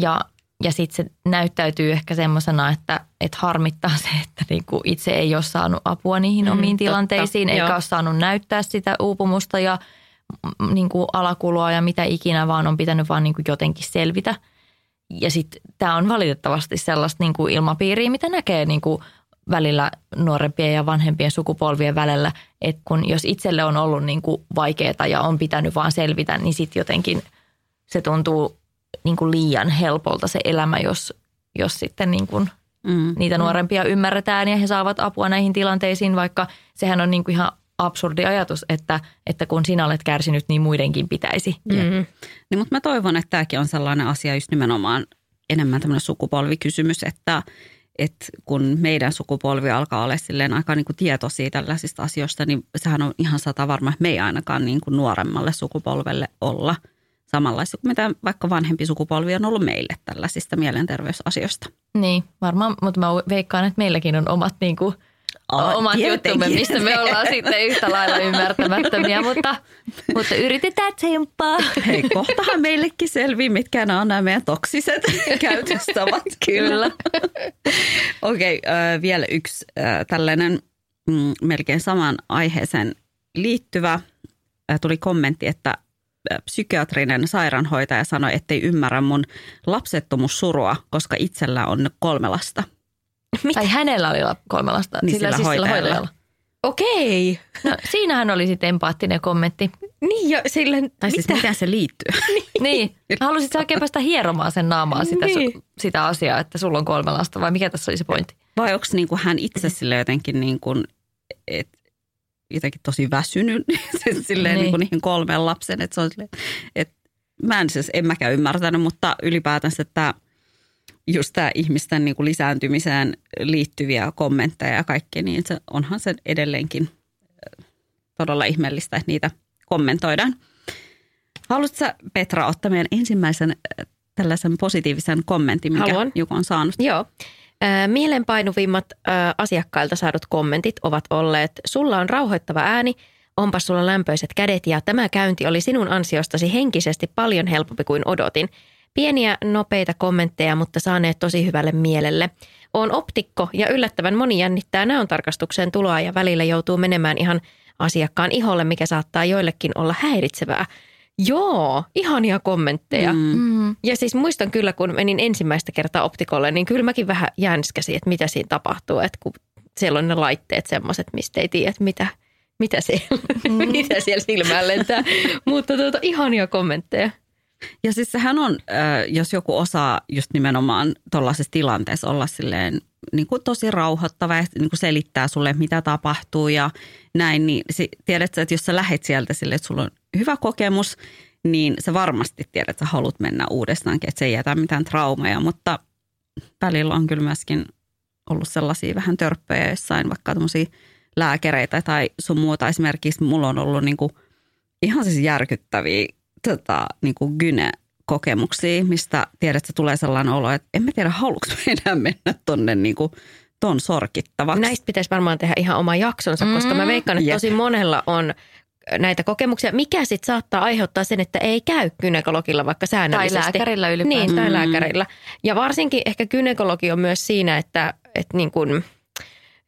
ja, ja sitten se näyttäytyy ehkä semmoisena, että, että harmittaa se, että niinku itse ei ole saanut apua niihin Mm, omiin totta, tilanteisiin eikä joo. ole saanut näyttää sitä uupumusta ja mm, niinku alakuloa ja mitä ikinä, vaan on pitänyt vaan niinku jotenkin selvitä. Ja sitten tämä on valitettavasti sellaista niinku ilmapiiriä, mitä näkee niinku välillä nuorempien ja vanhempien sukupolvien välillä, että kun jos itselle on ollut niinku vaikeaa ja on pitänyt vaan selvitä, niin sitten jotenkin se tuntuu niinku liian helpolta se elämä, jos, jos sitten niinku Mm. niitä nuorempia ymmärretään ja he saavat apua näihin tilanteisiin, vaikka sehän on niinku ihan absurdi ajatus, että, että kun sinä olet kärsinyt, niin muidenkin pitäisi. Mm. Niin, mutta mä toivon, että tämäkin on sellainen asia just nimenomaan enemmän tämmöinen sukupolvikysymys, että, että kun meidän sukupolvi alkaa olla silleen aika niin kuin tietoisia tällaisista asioista, niin sehän on ihan sata varma, että me ei ainakaan niin kuin nuoremmalle sukupolvelle olla samanlaisia kuin mitä vaikka vanhempi sukupolvi on ollut meille tällaisista mielenterveysasioista. Niin, varmaan, mutta mä veikkaan, että meilläkin on omat, niin kuin, Aa, omat juttumme, mistä me ollaan sitten yhtä lailla ymmärtämättömiä, mutta, mutta yritetään tsemppaa. Hei, kohtahan meillekin selvii, mitkä nämä on nämä meidän toksiset käytöstavat. Kyllä. Okei, okay, vielä yksi äh, tällainen mm, melkein samaan aiheeseen liittyvä. Äh, tuli kommentti, että äh, psykiatrinen sairaanhoitaja sanoi, ettei ymmärrä mun lapsettomuussurua, koska itsellä on kolme lasta. Tai hänellä oli kolme lasta, Niin, sillä, sillä siis sillä hoitajalla. hoitajalla. Okei. No, siinähän oli sitten empaattinen kommentti. Niin jo, sille, Tai siis mitä? miten se liittyy? Niin, halusit sä oikein päästä hieromaan sen naamaa sitä, Niin. su, sitä asiaa, että sulla on kolme lasta vai mikä tässä oli se pointti? Vai onko niin kuin hän itse sille jotenkin niin kuin, et, jotenkin tosi väsynyt silleen Niin. niin. kuin niihin kolmeen lapsen. Että se on silleen, että mä en siis, en mäkään ymmärtänyt, mutta ylipäätänsä että just tämä ihmisten niin kuin lisääntymiseen liittyviä kommentteja ja kaikki, niin se, onhan se edelleenkin äh, todella ihmeellistä, että niitä kommentoidaan. Haluatko Petra ottaa meidän ensimmäisen äh, tällaisen positiivisen kommentin, mikä Haluan. joku on saanut? Joo. Ö, Mielenpainuvimmat asiakkailta saadut kommentit ovat olleet, sulla on rauhoittava ääni, onpa sulla lämpöiset kädet ja tämä käynti oli sinun ansiostasi henkisesti paljon helpompi kuin odotin. Pieniä, nopeita kommentteja, mutta saaneet tosi hyvälle mielelle. Oon optikko ja yllättävän moni jännittää näön tarkastukseen tuloa ja välillä joutuu menemään ihan asiakkaan iholle, mikä saattaa joillekin olla häiritsevää. Joo, ihania kommentteja. Mm. Mm. Ja siis muistan kyllä, kun menin ensimmäistä kertaa optikolle, niin kyllä mäkin vähän jänskäsin, että mitä siinä tapahtuu. Että kun siellä on ne laitteet semmoiset, mistä ei tiedä, että mitä, mitä, siellä, Mm. mitä siellä silmään lentää. Mutta tuota, ihania kommentteja. Ja siis sehän on, jos joku osaa just nimenomaan tuollaisessa tilanteessa olla silleen niin kuin tosi rauhoittava ja niin kuin selittää sulle, mitä tapahtuu ja näin, niin tiedät sä, että jos sä lähet sieltä silleen, että sulla on hyvä kokemus, niin sä varmasti tiedät, että sä haluat mennä uudestaankin, että se ei jätä mitään traumeja, mutta välillä on kyllä myöskin ollut sellaisia vähän törppöjä jossain, vaikka tämmöisiä lääkäreitä tai sun muuta. Esimerkiksi mulla on ollut niin kuin ihan siis järkyttäviä tota, niin kuin gyne-kokemuksia, mistä tiedät, että tulee sellainen olo, että en mä tiedä, haluanko mä enää mennä tonne niin kuin, ton sorkittavaksi. Näistä pitäisi varmaan tehdä ihan oma jaksonsa, koska mä veikkaan, että Jep. tosi monella on näitä kokemuksia, mikä sitten saattaa aiheuttaa sen, että ei käy gynekologilla vaikka Tai säännöllisesti. lääkärillä ylipäätään. Niin, tai Mm. lääkärillä. Ja varsinkin ehkä gynekologi on myös siinä, että, että niin kuin,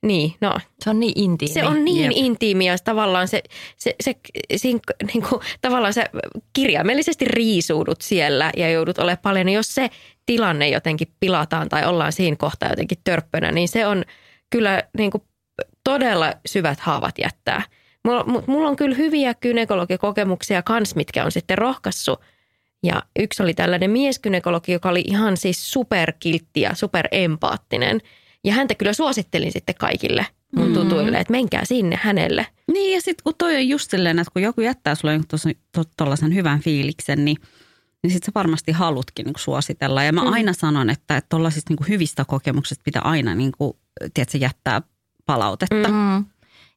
niin, no, Se on niin intiimi. se on niin Jep. intiimiä, ja tavallaan se, se, se, siinä, niin kuin, tavallaan se kirjaimellisesti riisuudut siellä ja joudut olemaan paljon. Jos se tilanne jotenkin pilataan tai ollaan siinä kohtaa jotenkin törppönä, niin se on kyllä niin kuin, todella syvät haavat jättää. Mulla, mu- mulla on kyllä hyviä gynekologikokemuksia kans, mitkä on sitten rohkaissut. Ja yksi oli tällainen mieskynekologi, joka oli ihan siis superkiltti ja superempaattinen. Ja häntä kyllä suosittelin sitten kaikille mun tutuille, että menkää sinne hänelle. Niin ja sitten kun toi on just silleen, että kun joku jättää sulle tuollaisen hyvän fiiliksen, niin, niin sitten sä varmasti halutkin niin suositella. Ja mä mm. aina sanon, että tuollaisista niin hyvistä kokemuksista pitää aina niin kuin, tiedätkö, jättää palautetta. Mm. Mm.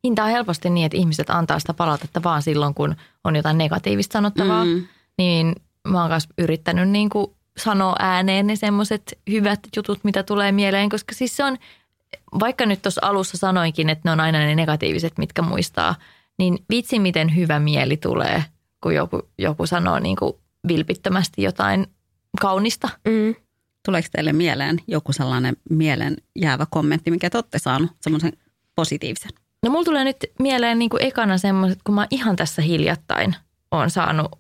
Niin tämä on helposti niin, että ihmiset antaa sitä palautetta vaan silloin, kun on jotain negatiivista sanottavaa. Mm. Niin mä oon myös yrittänyt niin kuin sanoa ääneen ne semmoiset hyvät jutut, mitä tulee mieleen, koska siis se on, vaikka nyt tuossa alussa sanoinkin, että ne on aina ne negatiiviset, mitkä muistaa, niin vitsi miten hyvä mieli tulee, kun joku, joku sanoo niin kuin vilpittömästi jotain kaunista. Mm. Tuleeko teille mieleen joku sellainen mielen jäävä kommentti, mikä te olette saanut, semmoisen positiivisen? No mulla tulee nyt mieleen niin kuin ekana semmoiset, kun mä ihan tässä hiljattain on saanut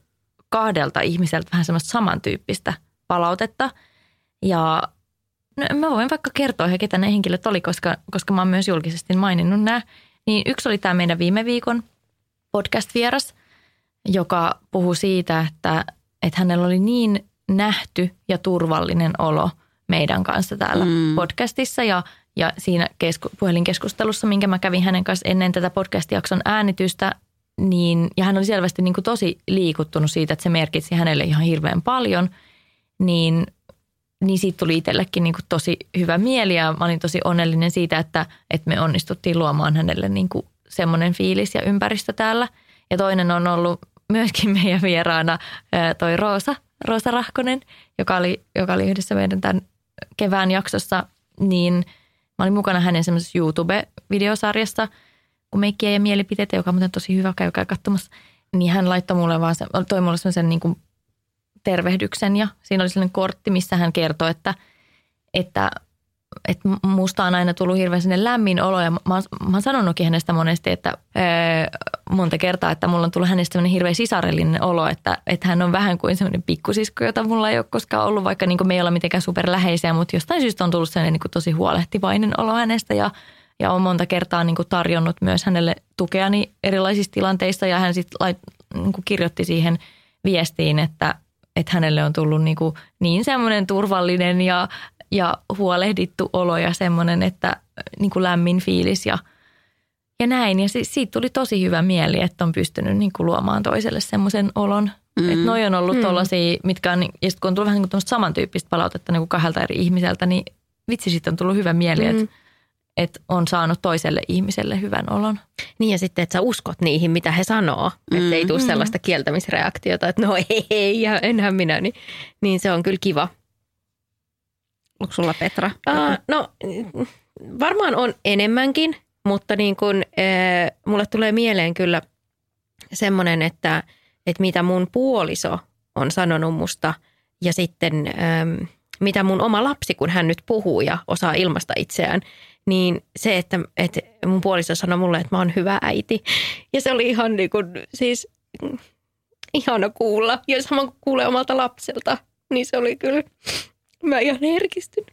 kahdelta ihmiseltä vähän semmoista samantyyppistä palautetta. Ja no, mä voin vaikka kertoa, ihan ketä ne henkilöt oli, koska, koska mä oon myös julkisesti maininnut nämä. Niin yksi oli tämä meidän viime viikon podcast-vieras, joka puhui siitä, että, että hänellä oli niin nähty ja turvallinen olo meidän kanssa täällä Mm. podcastissa ja, ja siinä kesku, puhelinkeskustelussa, minkä mä kävin hänen kanssa ennen tätä podcast-jakson äänitystä, niin, ja hän oli selvästi niin kuin tosi liikuttunut siitä, että se merkitsi hänelle ihan hirveän paljon, niin, niin siitä tuli itsellekin niin kuin tosi hyvä mieli ja mä olin tosi onnellinen siitä, että, että me onnistuttiin luomaan hänelle niin kuin semmoinen fiilis ja ympäristö täällä. Ja toinen on ollut myöskin meidän vieraana toi Roosa, Roosa Rahkonen, joka oli, joka oli yhdessä meidän tämän kevään jaksossa, niin mä olin mukana hänen semmoisessa YouTube-videosarjassa, kun meikkiä ja mielipiteitä, joka on muuten tosi hyvä, käykää katsomassa. Niin hän laittoi mulle vaan, se, toi mulle semmoisen niin kuin tervehdyksen ja siinä oli sellainen kortti, missä hän kertoi, että, että, että musta on aina tullut hirveän sinne lämmin olo ja mä, mä oon sanonutkin hänestä monesti, että ää, monta kertaa, että mulla on tullut hänestä sellainen hirveän sisarellinen olo, että, että hän on vähän kuin semmoinen pikkusisko, jota mulla ei ole koskaan ollut, vaikka niin me ei olla mitenkään superläheisiä, mutta jostain syystä on tullut sellainen niin tosi huolehtivainen olo hänestä ja, ja on monta kertaa niin kuin tarjonnut myös hänelle tukeani erilaisissa tilanteissa ja hän sitten niin kirjoitti siihen viestiin, että, että hänelle on tullut niin, kuin niin semmoinen turvallinen ja, ja huolehdittu olo ja semmoinen, että niin kuin lämmin fiilis ja, ja näin. Ja si, siitä tuli tosi hyvä mieli, että on pystynyt niin kuin luomaan toiselle semmoisen olon. Mm. Että noi on ollut mm. tollaisia, mitkä on, ja sitten kun on tullut vähän niin kuin samantyyppistä palautetta niin kuin kahdelta eri ihmiseltä, niin vitsi siitä on tullut hyvä mieli, mm. että että on saanut toiselle ihmiselle hyvän olon. Niin ja sitten, että sä uskot niihin, mitä he sanoo. Mm. Että ei tule sellaista kieltämisreaktiota, että no ei, ei ja enhän minä. Niin, niin se on kyllä kiva. Onko sulla Petra? Uh, no varmaan on enemmänkin, mutta niin kun, äh, mulle tulee mieleen kyllä semmoinen, että, että mitä mun puoliso on sanonut musta ja sitten ähm, mitä mun oma lapsi, kun hän nyt puhuu ja osaa ilmasta itseään, niin se, että, että mun puoliso sanoi mulle, että mä oon hyvä äiti. Ja se oli ihan niin kuin, siis ihana kuulla. Ja sama kuin kuulee omalta lapselta, niin se oli kyllä, mä ihan herkistyn.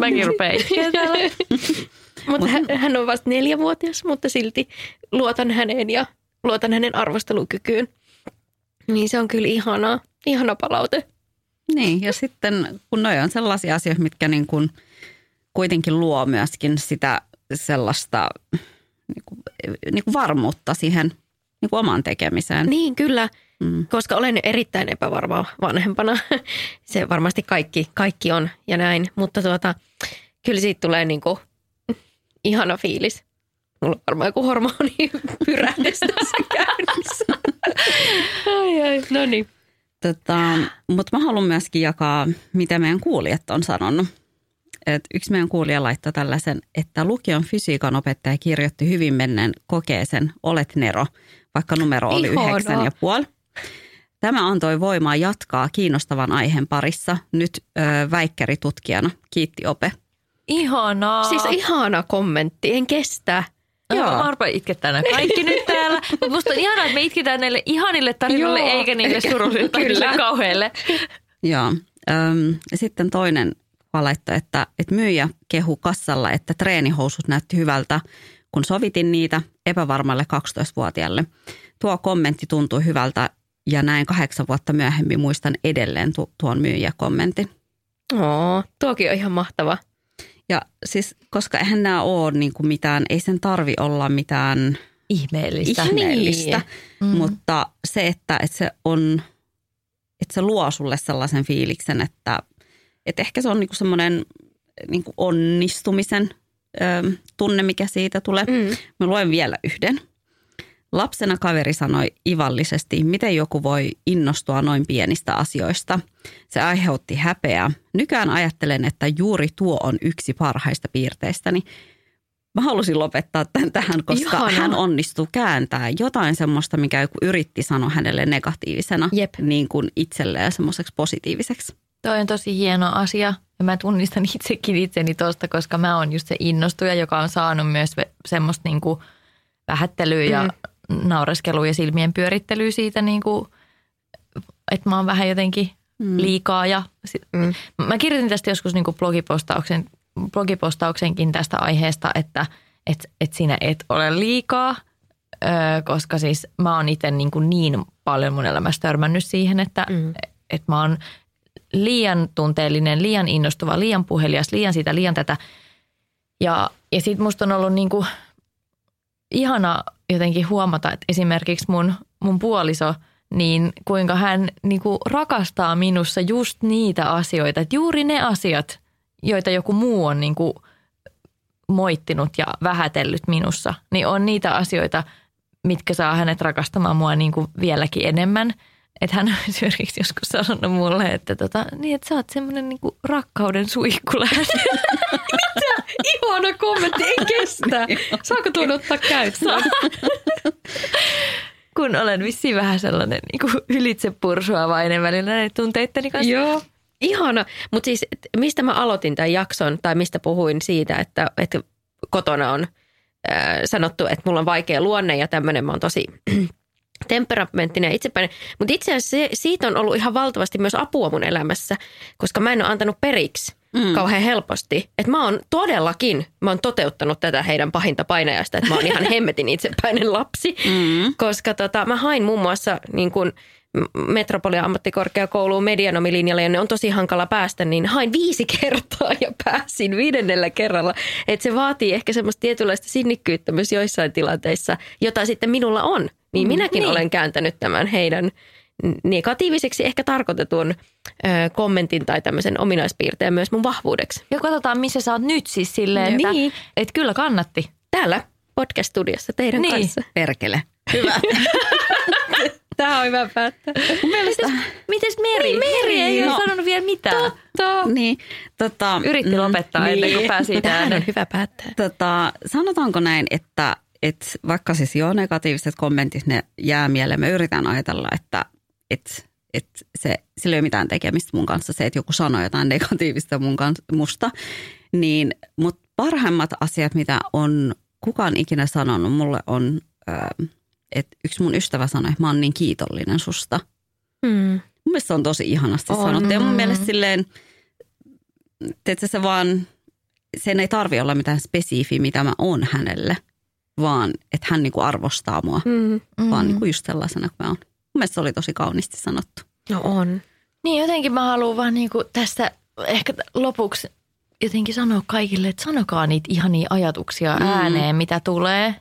Mäkin rupean Mutta hän, hän on vasta neljävuotias, mutta silti luotan häneen ja luotan hänen arvostelukykyyn. Niin se on kyllä ihanaa, ihana palaute. Niin, ja sitten kun noi on sellaisia asioita, mitkä niin kuin kuitenkin luo myöskin sitä sellaista niin kuin, niin kuin varmuutta siihen niin kuin omaan tekemiseen. Niin, kyllä. Mm. Koska olen erittäin epävarma vanhempana. Se varmasti kaikki, kaikki on ja näin. Mutta tuota, kyllä siitä tulee niin kuin ihana fiilis. Mulla on varmaan joku hormonipyrähdys tässä käynnissä. ai ai, no niin. Tota, mutta mä haluan myöskin jakaa, mitä meidän kuulijat on sanonut. Et yksi meidän kuulija laittoi tällaisen, että lukion fysiikan opettaja kirjoitti hyvin menneen kokeeseen Olet Nero, vaikka numero oli yhdeksän ja puoli. Tämä antoi voimaa jatkaa kiinnostavan aiheen parissa nyt ö, väikkäritutkijana. Kiitti Ope. Ihanaa. Siis ihana kommentti, en kestä. Joo. Mä arpaan itkettää kaikki nyt täällä. Mutta musta on ihanaa, että me itketään näille ihanille tarinoille Joo. eikä niille surullisille tai kauheille. Joo. Öm, sitten toinen valaitto, että, että myyjä kehu kassalla, että treenihousut näytti hyvältä, kun sovitin niitä epävarmalle 12-vuotiaalle. Tuo kommentti tuntui hyvältä ja näin kahdeksan vuotta myöhemmin muistan edelleen tu- tuon myyjäkommentin. Oo, tuokin on ihan mahtava. Ja siis, koska eihän nämä ole niin kuin mitään, ei sen tarvi olla mitään ihmeellistä, ihmeellistä niin. mm. mutta se, että, että se on, että se luo sulle sellaisen fiiliksen, että, että ehkä se on niin kuin semmoinen niin kuin onnistumisen ö, tunne, mikä siitä tulee. Mm. Mä luen vielä yhden. Lapsena kaveri sanoi ivallisesti, miten joku voi innostua noin pienistä asioista. Se aiheutti häpeää. Nykään ajattelen, että juuri tuo on yksi parhaista piirteistäni. Mä halusin lopettaa tämän tähän, koska Ihana. hän onnistui kääntämään jotain semmoista, mikä joku yritti sanoa hänelle negatiivisena Jep. niin kuin itselleen semmoiseksi positiiviseksi. Toi on tosi hieno asia ja mä tunnistan itsekin itseni tuosta, koska mä oon just se innostuja, joka on saanut myös semmoista niin kuin vähättelyä ja mm naureskelu ja silmien pyörittely siitä, niin kuin, että mä oon vähän jotenkin mm. liikaa. Ja mm. Mä kirjoitin tästä joskus niin kuin blogipostauksen, blogipostauksenkin tästä aiheesta, että et, et sinä et ole liikaa, koska siis mä oon itse niin, kuin niin paljon mun elämässä törmännyt siihen, että mm. et mä oon liian tunteellinen, liian innostuva, liian puhelias, liian sitä, liian tätä. Ja, ja sitten musta on ollut niin kuin ihana jotenkin huomata, että esimerkiksi mun, mun puoliso, niin kuinka hän niin kuin rakastaa minussa just niitä asioita, että juuri ne asiat, joita joku muu on niin kuin moittinut ja vähätellyt minussa, niin on niitä asioita, mitkä saa hänet rakastamaan mua niin kuin vieläkin enemmän. Että hän on esimerkiksi joskus sanonut mulle, että, tota, niin, että sä oot semmoinen niin rakkauden suihkulähde. Ihana kommentti, ei kestä. Saako tuon ottaa käyttöön? Kun olen vissiin vähän sellainen niin kuin ylitse pursuavainen välillä näiden tunteitteni kanssa. Joo. Ihana. Mutta siis mistä mä aloitin tämän jakson tai mistä puhuin siitä, että, että kotona on äh, sanottu, että mulla on vaikea luonne ja tämmöinen mä oon tosi temperamenttinen ja itsepäinen. Mutta itse asiassa se, siitä on ollut ihan valtavasti myös apua mun elämässä, koska mä en ole antanut periksi mm. kauhean helposti. Että mä oon todellakin, mä oon toteuttanut tätä heidän pahinta painajasta, että mä oon ihan hemmetin itsepäinen lapsi. Mm. Koska tota, mä hain muun muassa niin kuin Metropolia ammattikorkeakouluun medianomilinjalle, ja ne on tosi hankala päästä, niin hain viisi kertaa ja pääsin viidennellä kerralla. Että se vaatii ehkä semmoista tietynlaista sinnikkyyttä myös joissain tilanteissa, jota sitten minulla on. Niin mm, minäkin niin. olen kääntänyt tämän heidän negatiiviseksi ehkä tarkoitetun ö, kommentin tai tämmöisen ominaispiirteen myös mun vahvuudeksi. Ja katsotaan, missä sä oot nyt siis silleen, että, Niin. että kyllä kannatti. Täällä podcast-studiossa teidän Niin. kanssa. Perkele. Hyvä. Tämä on hyvä päättää. Mites, mites Meri? Niin, Meri ei No. ole sanonut vielä mitään. niin, tota, Yritti lopettaa mm, ennen kuin pääsi Tähän on hyvä päättää. Tota, sanotaanko näin, että, että vaikka siis joo negatiiviset kommentit, ne jää mieleen. Me yritän ajatella, että, että, että se, sillä ei ole mitään tekemistä mun kanssa, se, että joku sanoo jotain negatiivista mun kanssa, musta. Niin, mutta parhaimmat asiat, mitä on kukaan ikinä sanonut, mulle on, että yksi mun ystävä sanoi, että mä oon niin kiitollinen susta. Hmm. Mun mielestä se on tosi ihanasti On. sanottu. Ja mun mielestä silleen, tiedätkö, se vaan, sen ei tarvi olla mitään spesifiä, mitä mä oon hänelle, vaan että hän niinku arvostaa mua, Hmm. mm. vaan niinku just sellaisena kuin mä oon. Mielestä se oli tosi kauniisti sanottu. No on. Niin jotenkin mä haluan vaan niinku tästä ehkä lopuksi jotenkin sanoa kaikille, että sanokaa niitä ihania ajatuksia Mm. ääneen, mitä tulee.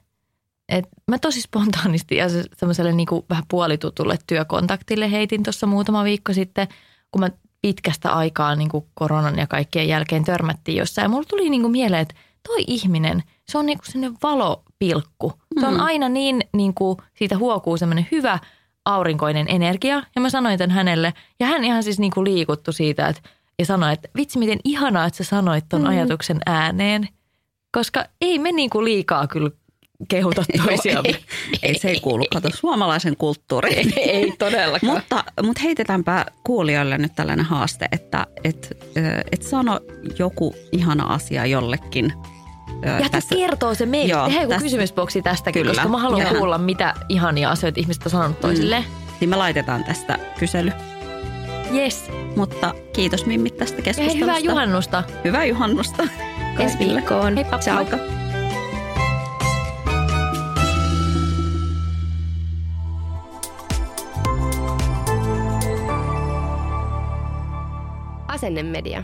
Et mä tosi spontaanisti ja se- semmoiselle niinku vähän puolitutulle työkontaktille heitin tuossa muutama viikko sitten, kun mä pitkästä aikaa niinku koronan ja kaikkien jälkeen törmättiin jossain. Ja mulla tuli niinku mieleen, että toi ihminen, se on niinku sellainen valopilkku. Se on Mm. aina niin, niinku, siitä huokuu semmoinen hyvä aurinkoinen energia. Ja mä sanoin tämän hänelle. Ja hän ihan siis niinku liikuttu siitä, että, ja sanoi, että vitsi miten ihanaa, että sä sanoit ton mm. ajatuksen ääneen. Koska ei me niinku liikaa kyllä kehuta toisiamme. ei, ei, se ei kuulu, kato, suomalaisen kulttuuriin. Ei todellakaan. mutta, mutta heitetäänpä kuulijoille nyt tällainen haaste, että et, et sano joku ihana asia jollekin. Ja tässä, kertoo se meille. Joo, Tehdään joku tässä- kysymysboksi tästäkin, Kyllä. koska mä haluan Joo. kuulla, mitä ihania asioita ihmiset on sanonut toisilleen. Niin me laitetaan tästä kysely. Yes. Mutta kiitos Mimmit tästä Ja hei, keskustelusta. hyvää juhannusta. Hyvää juhannusta. Ensi viikkoon. Heippa. Ciao. Asennemedia.